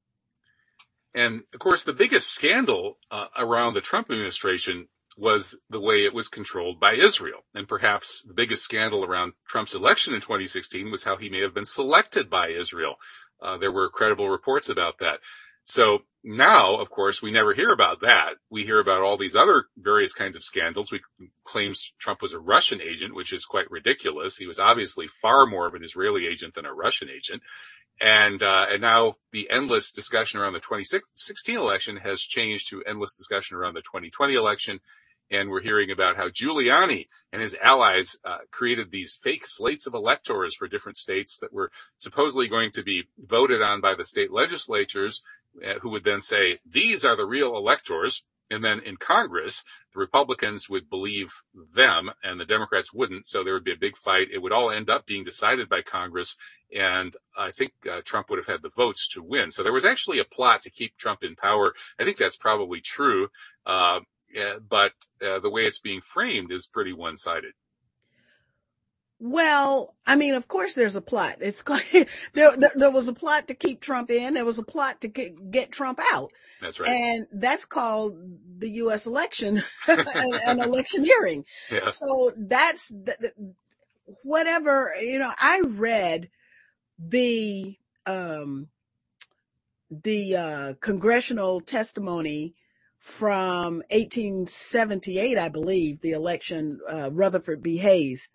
And of course, the biggest scandal uh, around the Trump administration was the way it was controlled by Israel. And perhaps the biggest scandal around Trump's election in 2016 was how he may have been selected by Israel. Uh, there were credible reports about that. So now, of course, we never hear about that. We hear about all these other various kinds of scandals. We claims Trump was a Russian agent, which is quite ridiculous. He was obviously far more of an Israeli agent than a Russian agent. And, uh, and now the endless discussion around the 2016 election has changed to endless discussion around the 2020 election. And we're hearing about how Giuliani and his allies uh, created these fake slates of electors for different states that were supposedly going to be voted on by the state legislatures uh, who would then say, these are the real electors. and then in Congress, the Republicans would believe them and the Democrats wouldn't. So there would be a big fight. It would all end up being decided by Congress. And I think uh, Trump would have had the votes to win. So there was actually a plot to keep Trump in power. I think that's probably true. Uh, but uh, the way it's being framed is pretty one sided. Well, I mean, of course there's a plot. It's there, there, there, was a plot to keep Trump in. There was a plot to get, get Trump out. That's right. And that's called the U.S. election, an, election hearing. Yeah. So that's the, the, whatever, you know, I read the, um, the, uh, congressional testimony from 1878, I believe, the election, uh, Rutherford B. Hayes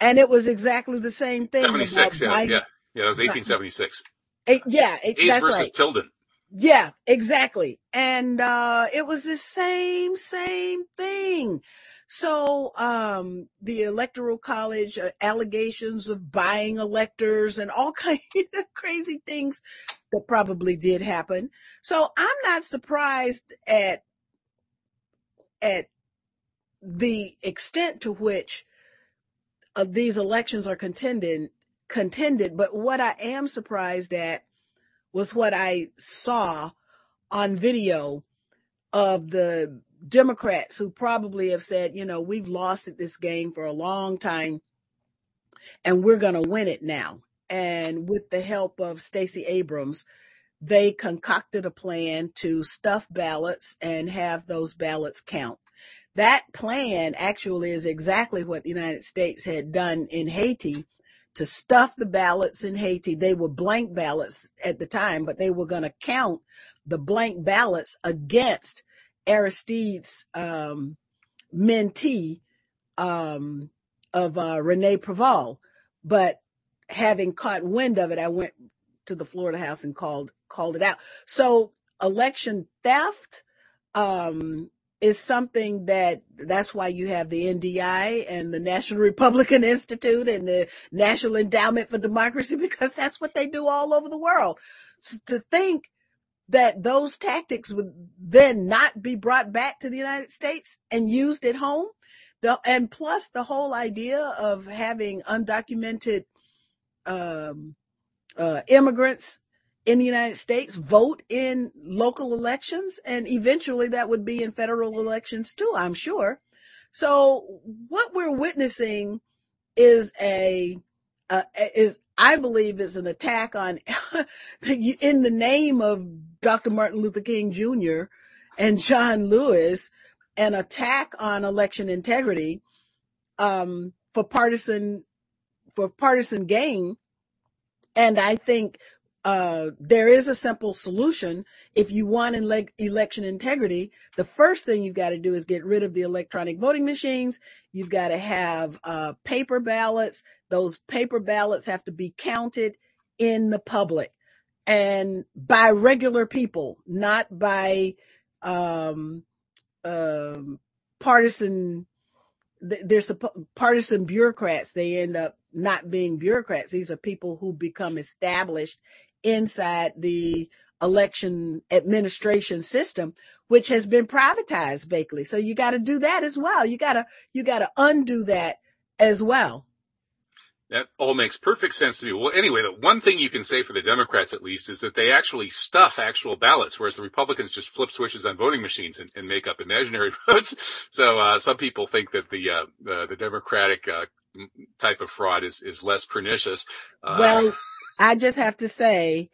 and it was exactly the same thing. 76, yeah, yeah. Yeah, it was 1876. Eight, yeah, it, Hayes that's versus right. Tilden. Yeah, exactly. And, uh, it was the same, same thing. So, um, the electoral college uh, allegations of buying electors and all kinds of crazy things that probably did happen. So I'm not surprised at, at the extent to which uh, these elections are contended, contended. But what I am surprised at was what I saw on video of the Democrats who probably have said, you know, we've lost at this game for a long time and we're going to win it now. And with the help of Stacey Abrams, they concocted a plan to stuff ballots and have those ballots count. That plan actually is exactly what the United States had done in Haiti to stuff the ballots in Haiti. They were blank ballots at the time, but they were going to count the blank ballots against Aristide's um, mentee um, of uh, Rene Preval. But having caught wind of it, I went to the Florida House and called called it out. So election theft um, is something that that's why you have the NDI and the National Republican Institute and the National Endowment for Democracy because that's what they do all over the world. So to think that those tactics would then not be brought back to the United States and used at home, the, and plus the whole idea of having undocumented um, uh, immigrants in the United States vote in local elections and eventually that would be in federal elections too, I'm sure. So what we're witnessing is a, uh, is, I believe is an attack on, in the name of Dr. Martin Luther King Jr. and John Lewis, an attack on election integrity, um, for partisan, for partisan gain. And I think uh, there is a simple solution. If you want ele- election integrity, the first thing you've got to do is get rid of the electronic voting machines. You've got to have uh, paper ballots. Those paper ballots have to be counted in the public and by regular people, not by um, um, partisan. There's partisan bureaucrats. They end up not being bureaucrats. These are people who become established inside the election administration system, which has been privatized basically. So you got to do that as well. You got to, you got to undo that as well. That all makes perfect sense to me. Well, anyway, the one thing you can say for the Democrats at least is that they actually stuff actual ballots, whereas the Republicans just flip switches on voting machines and, and make up imaginary votes. So uh, some people think that the uh, the, the Democratic uh, type of fraud is is less pernicious. Uh, well, I just have to say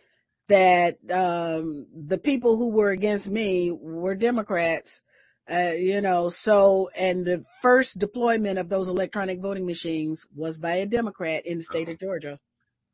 that um, the people who were against me were Democrats. Uh, you know, so, and the first deployment of those electronic voting machines was by a Democrat in the state oh. of Georgia.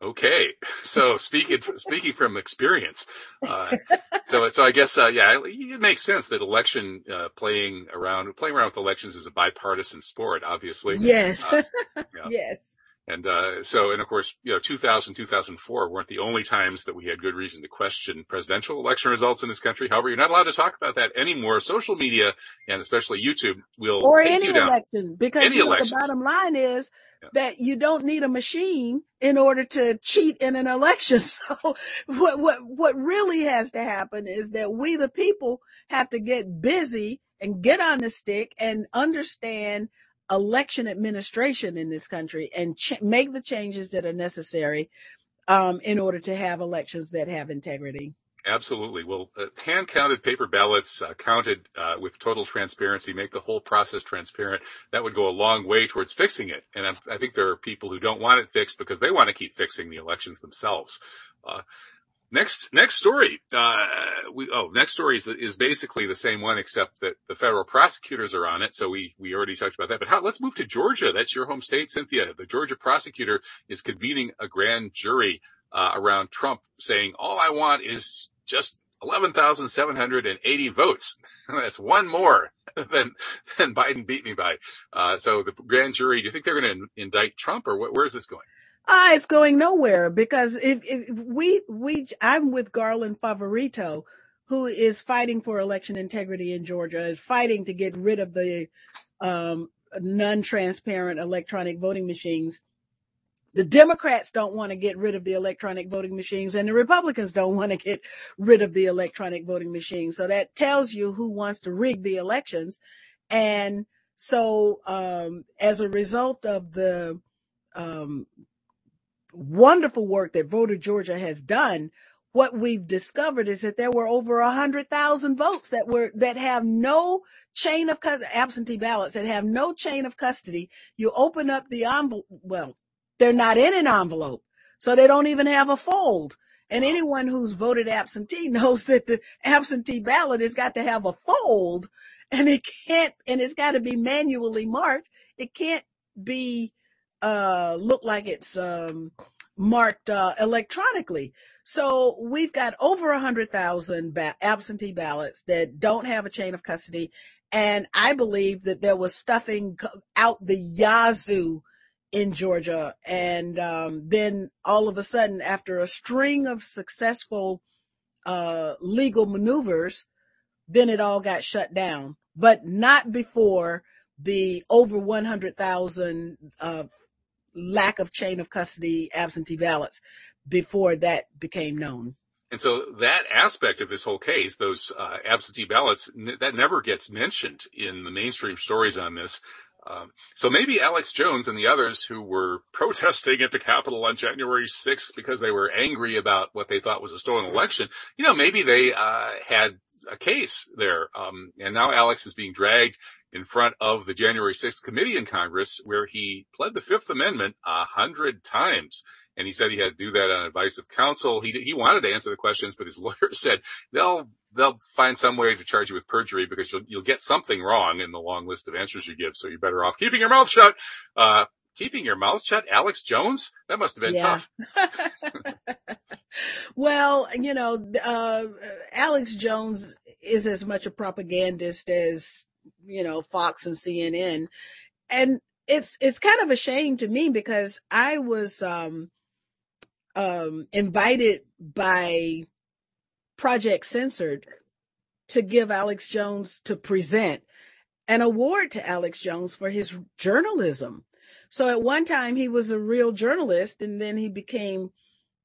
Okay. So speaking, speaking from experience, uh, so, so I guess, uh, yeah, it makes sense that election, uh, playing around, playing around with elections is a bipartisan sport, obviously. Yes. Uh, yeah. yes. And uh, so, and of course, you know, 2000, 2004 weren't the only times that we had good reason to question presidential election results in this country. However, you're not allowed to talk about that anymore. Social media and especially YouTube will or any you election because Any you know, the bottom line is. That you don't need a machine in order to cheat in an election. So what what what really has to happen is that we the people have to get busy and get on the stick and understand election administration in this country and ch- make the changes that are necessary um, in order to have elections that have integrity. Absolutely. Well, uh, hand counted paper ballots uh, counted uh, with total transparency make the whole process transparent. That would go a long way towards fixing it. And I, I think there are people who don't want it fixed because they want to keep fixing the elections themselves. Uh, next, next story. Uh, we, oh, next story is, is basically the same one except that the federal prosecutors are on it. So we, we already talked about that. But how, let's move to Georgia. That's your home state, Cynthia. The Georgia prosecutor is convening a grand jury uh, around Trump saying, all I want is just 11,780 votes. That's one more than, than Biden beat me by. Uh, so the grand jury, do you think they're going to indict Trump or wh- where's this going? Ah, it's going nowhere because if, if we, we, I'm with Garland Favorito, who is fighting for election integrity in Georgia, is fighting to get rid of the, um, non-transparent electronic voting machines. The Democrats don't want to get rid of the electronic voting machines and the Republicans don't want to get rid of the electronic voting machines. So that tells you who wants to rig the elections. And so, um, as a result of the, um, wonderful work that Voter Georgia has done, what we've discovered is that there were over a hundred thousand votes that were, that have no chain of absentee ballots that have no chain of custody. You open up the envelope. Well, they're not in an envelope. So they don't even have a fold. And anyone who's voted absentee knows that the absentee ballot has got to have a fold and it can't, and it's got to be manually marked. It can't be, uh, look like it's, um, marked, uh, electronically. So we've got over a hundred thousand ba- absentee ballots that don't have a chain of custody. And I believe that there was stuffing out the yazoo in Georgia. And um, then all of a sudden, after a string of successful uh, legal maneuvers, then it all got shut down, but not before the over 100,000 uh, lack of chain of custody absentee ballots before that became known. And so that aspect of this whole case, those uh, absentee ballots, n- that never gets mentioned in the mainstream stories on this. Um, so maybe Alex Jones and the others who were protesting at the Capitol on January 6th because they were angry about what they thought was a stolen election, you know, maybe they uh, had a case there. Um, and now Alex is being dragged in front of the January 6th committee in Congress where he pled the Fifth Amendment a hundred times. And he said he had to do that on advice of counsel. He, he wanted to answer the questions, but his lawyer said they'll, they'll find some way to charge you with perjury because you'll, you'll get something wrong in the long list of answers you give. So you're better off keeping your mouth shut. Uh, keeping your mouth shut, Alex Jones? That must have been Yeah. tough. well, you know, uh, Alex Jones is as much a propagandist as, you know, Fox and CNN. And it's, it's kind of a shame to me because I was, um, um, invited by Project Censored to give Alex Jones to present an award to Alex Jones for his journalism. So at one time he was a real journalist and then he became,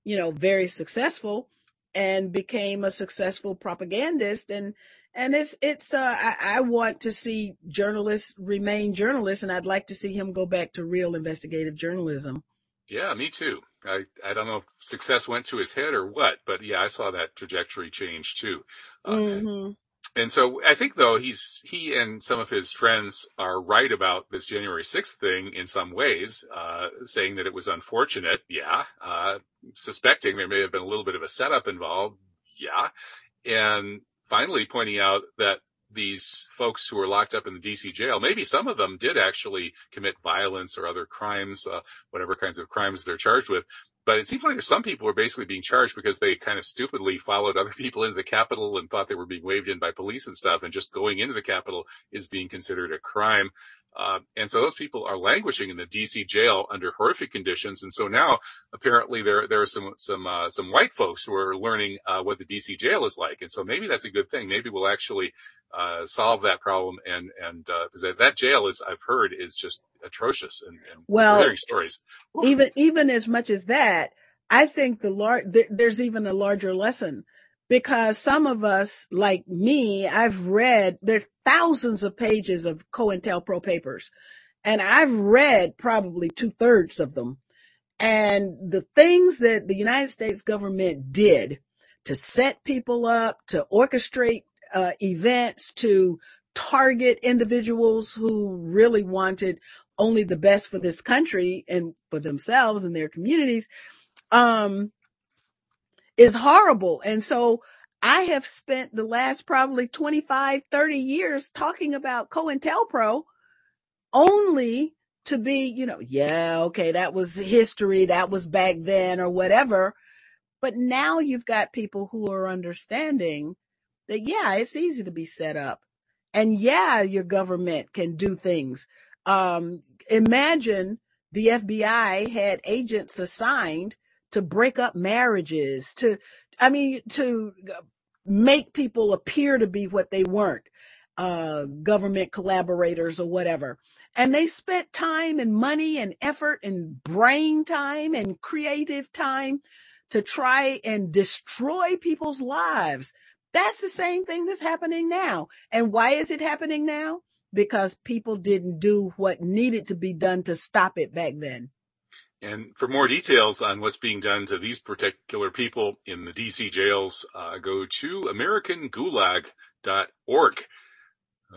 you know, very successful and became a successful propagandist. And, and it's, it's, uh, I, I want to see journalists remain journalists and I'd like to see him go back to real investigative journalism. Yeah, me too. I, I don't know if success went to his head or what, but yeah, I saw that trajectory change too. Uh, hmm And so I think though he's, he and some of his friends are right about this January 6th thing in some ways, uh, saying that it was unfortunate. Yeah. Uh, suspecting there may have been a little bit of a setup involved. Yeah. And finally pointing out that these folks who were locked up in the DC jail, maybe some of them did actually commit violence or other crimes, uh, whatever kinds of crimes they're charged with. But it seems like some people who are basically being charged because they kind of stupidly followed other people into the Capitol and thought they were being waved in by police and stuff. And just going into the Capitol is being considered a crime. Uh, and so those people are languishing in the DC jail under horrific conditions. And so now apparently there, there are some, some, uh, some white folks who are learning, uh, what the DC jail is like. And so maybe that's a good thing. Maybe we'll actually, uh, solve that problem. And, and, uh, cause that, that jail is, I've heard is just atrocious and, and Well, hearing stories. even even as much as that, I think the lar- th- there's even a larger lesson because some of us, like me, I've read there's thousands of pages of COINTELPRO papers, and I've read probably two thirds of them. And the things that the United States government did to set people up, to orchestrate uh, events, to target individuals who really wanted only the best for this country and for themselves and their communities, um, is horrible. And so I have spent the last probably 25, 30 years talking about COINTELPRO only to be, you know, yeah, okay, that was history. That was back then or whatever. But now you've got people who are understanding that, yeah, it's easy to be set up. And yeah, your government can do things. Um, imagine the FBI had agents assigned to break up marriages, to, I mean, to make people appear to be what they weren't, uh, government collaborators or whatever. And they spent time and money and effort and brain time and creative time to try and destroy people's lives. That's the same thing that's happening now. And why is it happening now? Because people didn't do what needed to be done to stop it back then. And for more details on what's being done to these particular people in the DC jails, uh, go to AmericanGulag.org.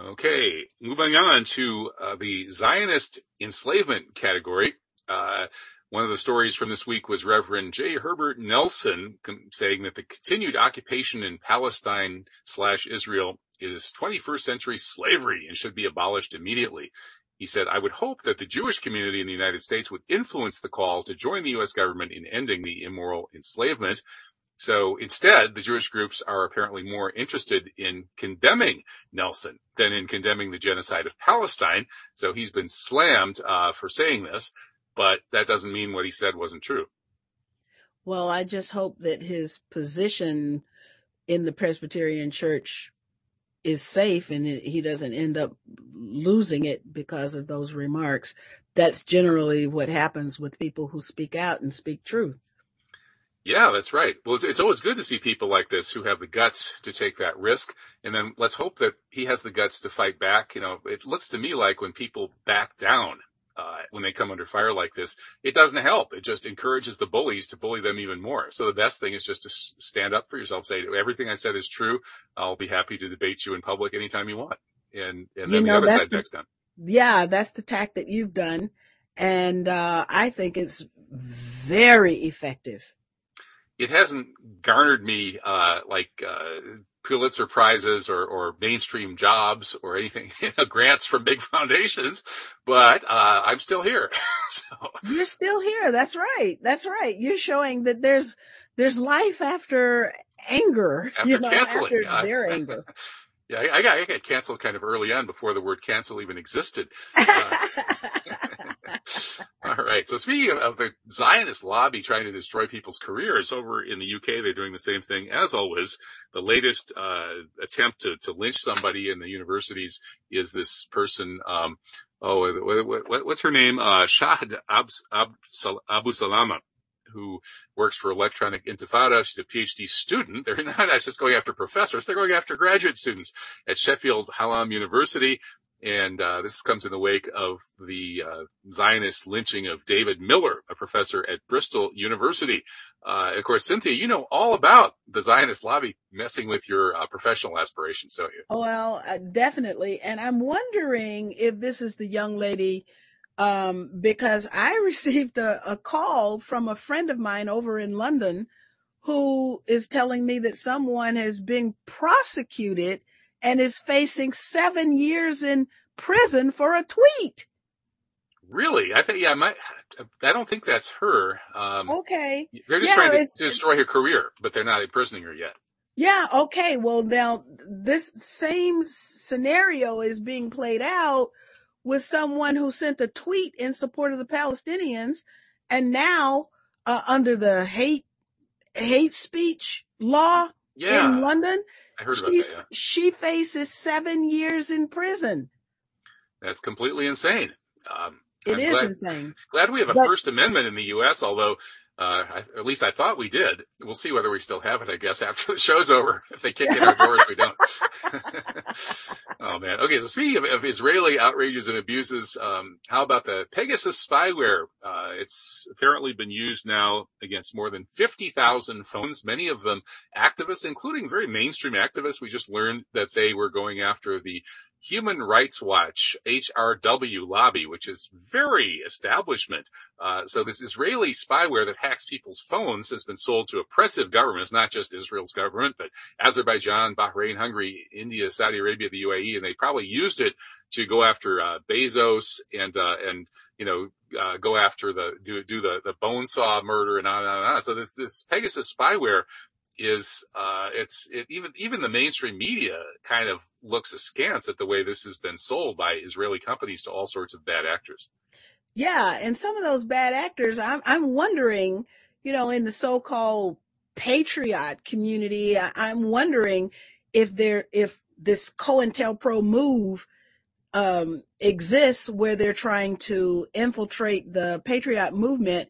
Okay, moving on to uh, the Zionist enslavement category. Uh, one of the stories from this week was Reverend J. Herbert Nelson saying that the continued occupation in Palestine slash Israel is 21st century slavery and should be abolished immediately. He said, I would hope that the Jewish community in the United States would influence the call to join the U.S. government in ending the immoral enslavement. So instead, the Jewish groups are apparently more interested in condemning Nelson than in condemning the genocide of Palestine. So he's been slammed uh, for saying this, but that doesn't mean what he said wasn't true. Well, I just hope that his position in the Presbyterian Church is safe and he doesn't end up losing it because of those remarks. That's generally what happens with people who speak out and speak truth. Yeah, that's right. Well, it's, it's, always good to see people like this who have the guts to take that risk. And then let's hope that he has the guts to fight back. You know, it looks to me like when people back down, uh, when they come under fire like this, it doesn't help. It just encourages the bullies to bully them even more. So the best thing is just to stand up for yourself, say everything I said is true. I'll be happy to debate you in public anytime you want. And, and then you know, the other side the, next time. Yeah, that's the tack that you've done. And, uh, I think it's very effective it hasn't garnered me uh, like uh, Pulitzer prizes or, or mainstream jobs or anything, you know, grants from big foundations, but uh, I'm still here. so. You're still here. That's right. That's right. You're showing that there's there's life after anger. After you know, canceling. after their anger. Yeah, I, I, got I got canceled kind of early on before the word cancel even existed. Uh, all right. So speaking of the Zionist lobby trying to destroy people's careers over in the UK, they're doing the same thing as always. The latest, uh, attempt to, to lynch somebody in the universities is this person, um, oh, what, what, what's her name? Uh, Shahd Abu Salama who works for Electronic Intifada. She's a PhD student. They're not just going after professors. They're going after graduate students at Sheffield Hallam University. And uh, this comes in the wake of the uh, Zionist lynching of David Miller, a professor at Bristol University. Uh, of course, Cynthia, you know all about the Zionist lobby messing with your uh, professional aspirations, don't you? Well, uh, definitely. And I'm wondering if this is the young lady, um, because I received a, a call from a friend of mine over in London who is telling me that someone has been prosecuted and is facing seven years in prison for a tweet. Really? I think, yeah, my, I don't think that's her. Um, okay. They're just yeah, trying to destroy her career, but they're not imprisoning her yet. Yeah. Okay. Well, now this same scenario is being played out with someone who sent a tweet in support of the Palestinians, and now uh, under the hate hate speech law Yeah, in London, I heard about that. Yeah. she faces seven years in prison. That's completely insane. Um, It I'm is glad, insane. glad we have a But- First Amendment in the U.S., although, uh, I, at least I thought we did. We'll see whether we still have it, I guess, after the show's over. If they kick in our doors, we don't. oh man. Okay. So speaking of, of Israeli outrages and abuses, um, how about the Pegasus spyware? Uh, it's apparently been used now against more than 50,000 phones, many of them activists, including very mainstream activists. We just learned that they were going after the Human Rights Watch HRW lobby, which is very establishment. Uh, so this Israeli spyware that hacks people's phones has been sold to oppressive governments, not just Israel's government, but Azerbaijan, Bahrain, Hungary, India, Saudi Arabia, the UAE, and they probably used it to go after uh, Bezos and uh, and you know uh, go after the do do the the bone saw murder and on and on and on. So this this Pegasus spyware is uh it's it, even even the mainstream media kind of looks askance at the way this has been sold by Israeli companies to all sorts of bad actors. Yeah, and some of those bad actors, I'm I'm wondering, you know, in the so-called patriot community, I, I'm wondering if there if this COINTELPRO move um, exists where they're trying to infiltrate the patriot movement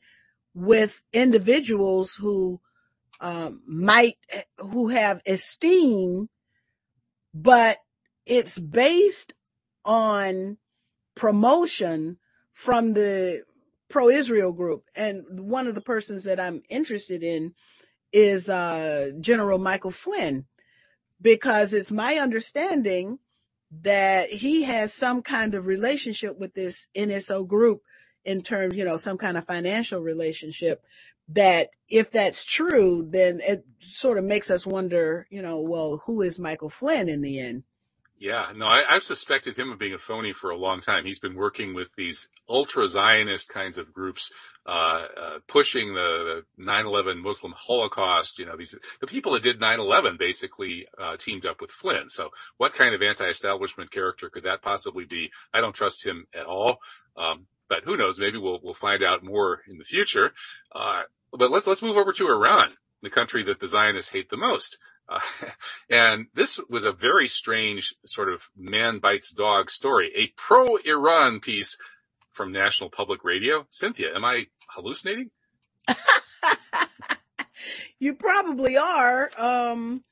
with individuals who um, might who have esteem, but it's based on promotion from the pro-Israel group. And one of the persons that I'm interested in is uh, General Michael Flynn, because it's my understanding that he has some kind of relationship with this NSO group in terms, you know, some kind of financial relationship that if that's true, then it sort of makes us wonder, you know, well, who is Michael Flynn in the end? Yeah, no, I, I've suspected him of being a phony for a long time. He's been working with these ultra Zionist kinds of groups, uh, uh, pushing the, the 9/11 Muslim Holocaust. You know, these the people that did 9/11 basically uh, teamed up with Flynn. So, what kind of anti-establishment character could that possibly be? I don't trust him at all. Um, but who knows? Maybe we'll we'll find out more in the future. Uh, but let's let's move over to Iran, the country that the Zionists hate the most. Uh, and this was a very strange sort of man bites dog story, a pro Iran piece from National Public Radio. Cynthia, am I hallucinating? you probably are. Um,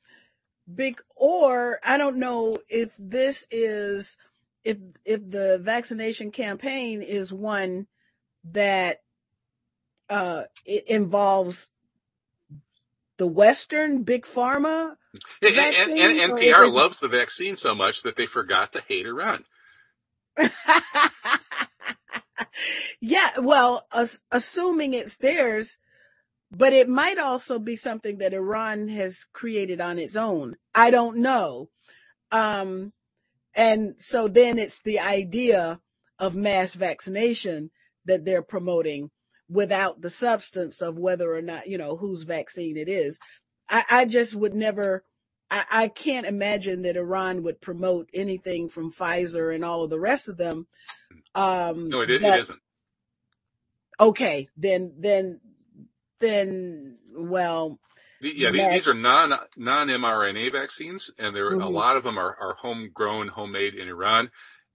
big, or I don't know if this is, if, if the vaccination campaign is one that, uh, it involves the Western big pharma. And, and, and NPR is loves the vaccine so much that they forgot to hate Iran. yeah, well, as, assuming it's theirs, but it might also be something that Iran has created on its own. I don't know. Um, and so then it's the idea of mass vaccination that they're promoting without the substance of whether or not, you know, whose vaccine it is. I, I just would never, I, I can't imagine that Iran would promote anything from Pfizer and all of the rest of them. Um, No, it, it that- isn't. okay, then, then, then, well, The- Yeah, these, these are non non mRNA vaccines, and there a Mhm. lot of them are, are homegrown, homemade in Iran.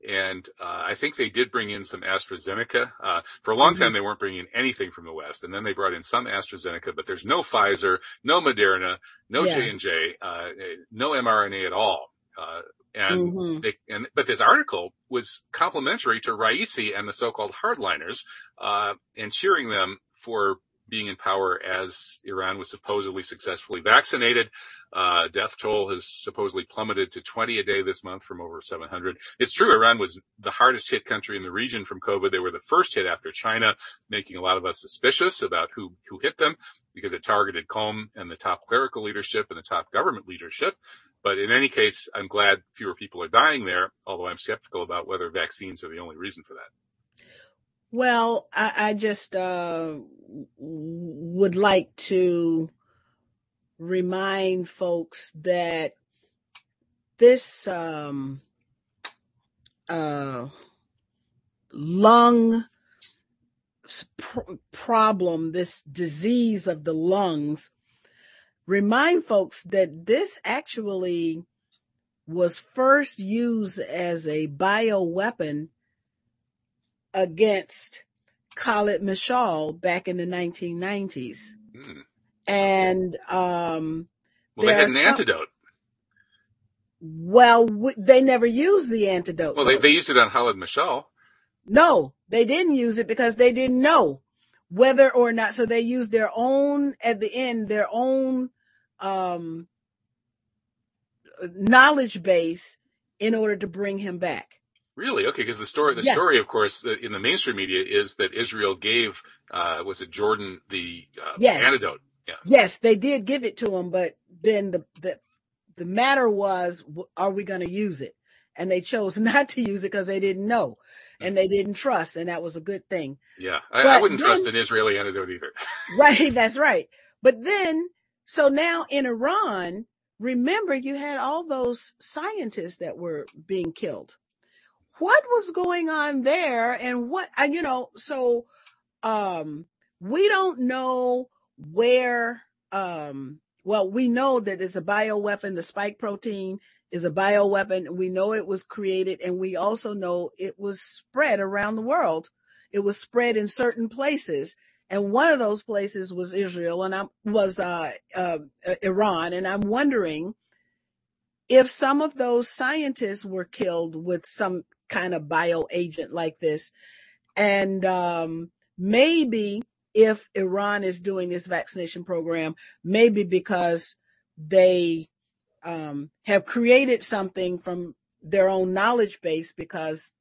And uh, I think they did bring in some AstraZeneca. Uh, for a long Mhm. time, they weren't bringing in anything from the West, and then they brought in some AstraZeneca. But there's no Pfizer, no Moderna, no J and J, uh, no mRNA at all. Uh, and mhm. they, and but this article was complimentary to Raisi and the so-called hardliners, uh, and cheering them for being in power as Iran was supposedly successfully vaccinated. Uh, death toll has supposedly plummeted to 20 a day this month from over 700. It's true, Iran was the hardest hit country in the region from COVID. They were the first hit after China, making a lot of us suspicious about who, who hit them because it targeted Qom and the top clerical leadership and the top government leadership. But in any case, I'm glad fewer people are dying there, although I'm skeptical about whether vaccines are the only reason for that. Well, I, I just uh, would like to remind folks that this um, uh, lung problem, this disease of the lungs, remind folks that this actually was first used as a bioweapon against Khalid Mashal back in the 1990s. Hmm. And, um, well, they had an some, antidote. Well, w- they never used the antidote. Well, they, they used it on Khalid Mashal. No, they didn't use it because they didn't know whether or not. So they used their own, at the end, their own, um, knowledge base in order to bring him back. Really? Okay, because the story, the yeah. story, of course, the, in the mainstream media is that Israel gave, uh, was it Jordan the uh, yes. antidote? Yeah. Yes, they did give it to him, but then the the the matter was, are we going to use it? And they chose not to use it because they didn't know and they didn't trust, and that was a good thing. Yeah, I, I wouldn't then, trust an Israeli antidote either. right, that's right. But then, so now in Iran, remember you had all those scientists that were being killed. What was going on there, and what and you know, so um, we don't know where. Um, well, we know that it's a bioweapon, the spike protein is a bioweapon. We know it was created and we also know it was spread around the world. It was spread in certain places. And one of those places was Israel and I was, uh, uh, Iran. And I'm wondering if some of those scientists were killed with some kind of bio agent like this. And, um, maybe if Iran is doing this vaccination program, maybe because they um, have created something from their own knowledge base because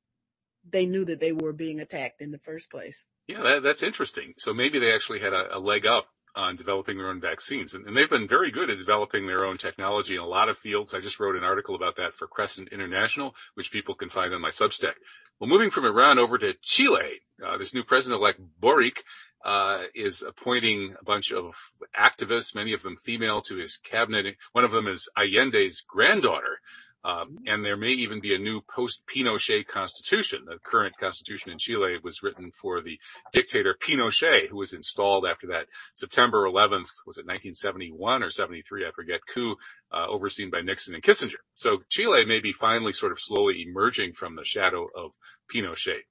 they knew that they were being attacked in the first place. Yeah, that, that's interesting. So maybe they actually had a, a leg up on developing their own vaccines. And, and, they've been very good at developing their own technology in a lot of fields. I just wrote an article about that for Crescent International, which people can find on my Substack. Well, moving from Iran over to Chile, uh, this new president-elect Boric uh, is appointing a bunch of activists, many of them female, to his cabinet. One of them is Allende's granddaughter. Um, and there may even be a new post-Pinochet constitution. The current constitution in Chile was written for the dictator Pinochet, who was installed after that September 11th, was it 1971 or 73? I forget, coup, uh, overseen by Nixon and Kissinger. So Chile may be finally sort of slowly emerging from the shadow of Pinochet.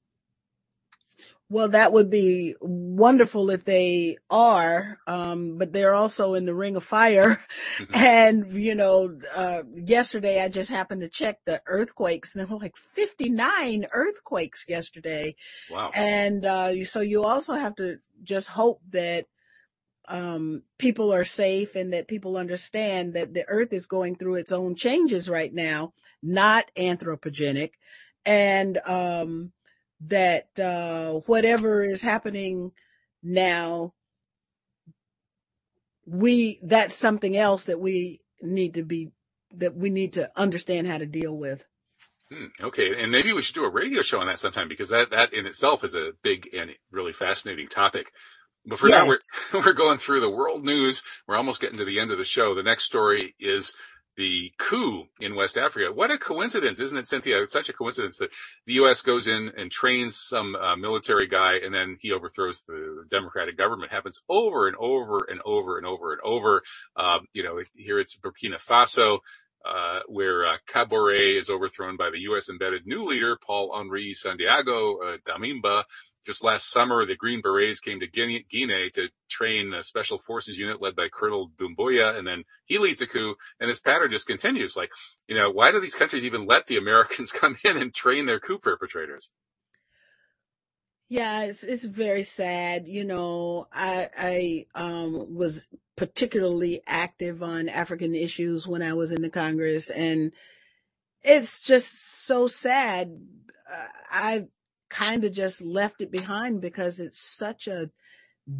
Well, that would be wonderful if they are, um, but they're also in the ring of fire. Mm-hmm. And, you know, uh, yesterday I just happened to check the earthquakes and there were like 59 earthquakes yesterday. Wow. And, uh, so you also have to just hope that, um, people are safe and that people understand that the earth is going through its own changes right now, not anthropogenic. And, um, that uh, whatever is happening now, we that's something else that we need to be that we need to understand how to deal with. Hmm, okay, and maybe we should do a radio show on that sometime because that that in itself is a big and really fascinating topic. But for yes. now, we're we're going through the world news. We're almost getting to the end of the show. The next story is the coup in West Africa. What a coincidence, isn't it, Cynthia? It's such a coincidence that the U.S. goes in and trains some uh, military guy and then he overthrows the democratic government. It happens over and over and over and over and over. Um, you know, here it's Burkina Faso. Uh, where uh, is overthrown by the U.S. embedded new leader, Paul Henri Santiago uh, Damiba, just last summer, the Green Berets came to Guinea, Guinea to train a special forces unit led by Colonel Doumbouya, and then he leads a coup, and this pattern just continues. Like, you know, why do these countries even let the Americans come in and train their coup perpetrators? Yeah, it's it's very sad. You know, I I um was particularly active on African issues when I was in the Congress, and it's just so sad. Uh, I kind of just left it behind because it's such a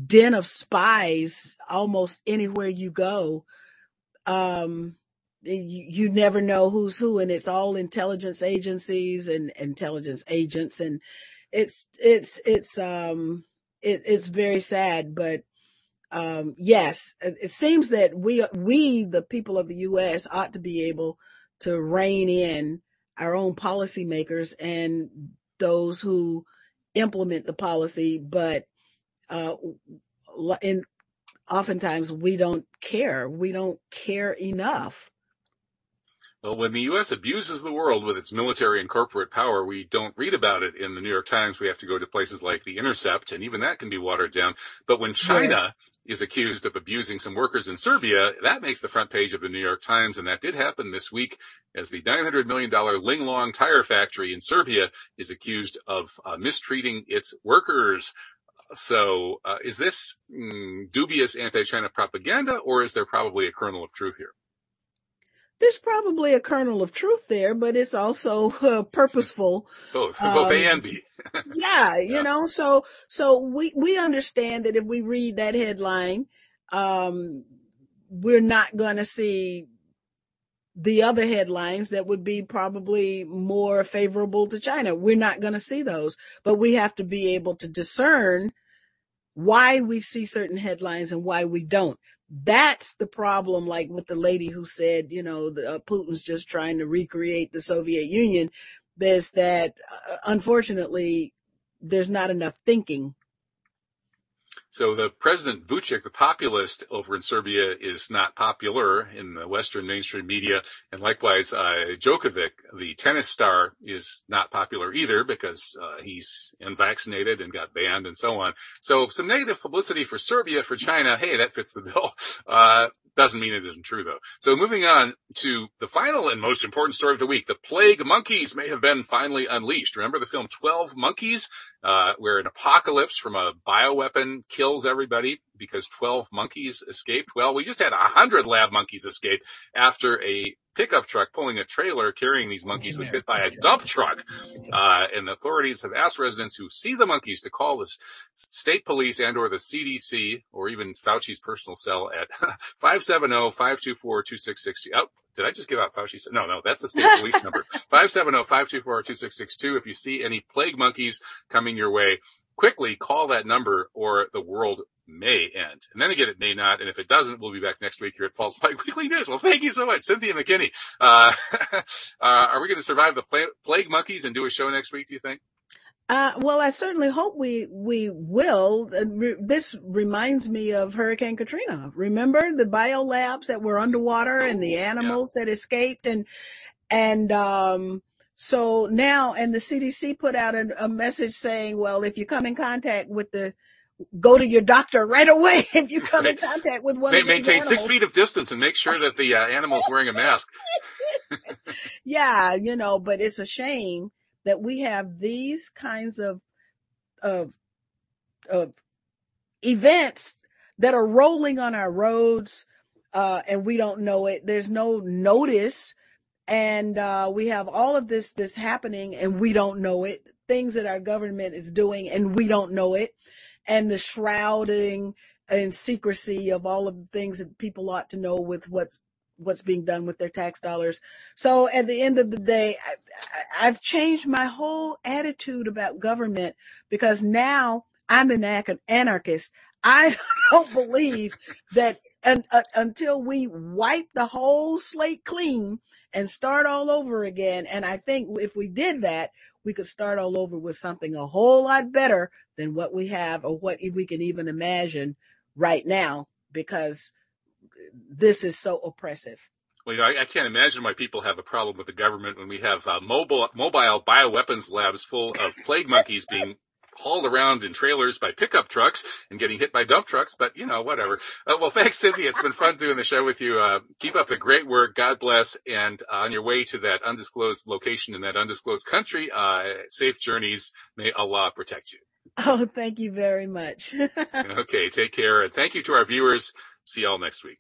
den of spies almost anywhere you go. Um, you, you never know who's who and it's all intelligence agencies and intelligence agents and it's, it's, it's, um, it, it's very sad, but, um, yes, it seems that we, we, the people of the U.S. ought to be able to rein in our own policymakers and those who implement the policy, but uh, in oftentimes we don't care. We don't care enough. Well, when the U.S. abuses the world with its military and corporate power, we don't read about it in the New York Times. We have to go to places like The Intercept, and even that can be watered down. But when China yes. Is accused of abusing some workers in Serbia, that makes the front page of the New York Times, and that did happen this week as the $900 million Linglong tire factory in Serbia is accused of uh, mistreating its workers. So, uh, is this mm, dubious anti-China propaganda, or is there probably a kernel of truth here? There's probably a kernel of truth there, but it's also uh, purposeful. Both, um, both A and B. yeah, you yeah. know, so, so we, we understand that if we read that headline, um, we're not going to see the other headlines that would be probably more favorable to China. We're not going to see those, but we have to be able to discern why we see certain headlines and why we don't that's the problem, like with the lady who said, you know, the, uh, Putin's just trying to recreate the Soviet Union. There's that, uh, unfortunately, there's not enough thinking so the President Vucic, the populist over in Serbia, is not popular in the Western mainstream media. And likewise, uh, Djokovic, the tennis star, is not popular either because uh, he's unvaccinated and got banned and so on. So some negative publicity for Serbia, for China, hey, that fits the bill. Uh, doesn't mean it isn't true though. So moving on to the final and most important story of the week. The plague monkeys may have been finally unleashed. Remember the film 12 Monkeys, uh, where an apocalypse from a bioweapon kills everybody because 12 monkeys escaped? Well, we just had 100 lab monkeys escape after a pickup truck pulling a trailer carrying these monkeys was hit by a dump truck. Uh, and the authorities have asked residents who see the monkeys to call the state police and or the CDC or even Fauci's personal cell at 570-524-2660. Oh, did I just give out Fauci's? No, no, that's the state police number. 570-524-2662. If you see any plague monkeys coming your way, quickly call that number or the world may end. And then again, it may not. And if it doesn't, we'll be back next week here at False Flag Weekly News. Well, thank you so much, Cynthia McKinney. Uh, uh, are we going to survive the plague monkeys and do a show next week, do you think? Uh, well, I certainly hope we, we will. This reminds me of Hurricane Katrina. Remember the biolabs that were underwater oh, and the animals yeah. that escaped and, and, um, so now, and the CDC put out a, a message saying, well, if you come in contact with the, go to your doctor right away if you come in contact with one Ma- of these Maintain animals. six feet of distance and make sure that the uh, animal's wearing a mask. yeah, you know, but it's a shame that we have these kinds of, of, of events that are rolling on our roads, uh, and we don't know it. There's no notice. And uh, we have all of this this happening and we don't know it. Things that our government is doing and we don't know it. And the shrouding and secrecy of all of the things that people ought to know with what's what's being done with their tax dollars so at the end of the day I, have changed my whole attitude about government because now i'm an anarchist i don't believe that and, uh, until we wipe the whole slate clean and start all over again. And I think if we did that, we could start all over with something a whole lot better than what we have or what we can even imagine right now because this is so oppressive. Well, you know, I, I, can't imagine why people have a problem with the government when we have uh, mobile mobile bioweapons labs full of plague monkeys being hauled around in trailers by pickup trucks and getting hit by dump trucks, but you know, whatever. Uh, well, thanks, Cynthia. It's been fun doing the show with you. Uh, keep up the great work. God bless. And uh, on your way to that undisclosed location in that undisclosed country, uh, safe journeys. May Allah protect you. Oh, thank you very much. okay. Take care. And thank you to our viewers. See y'all next week.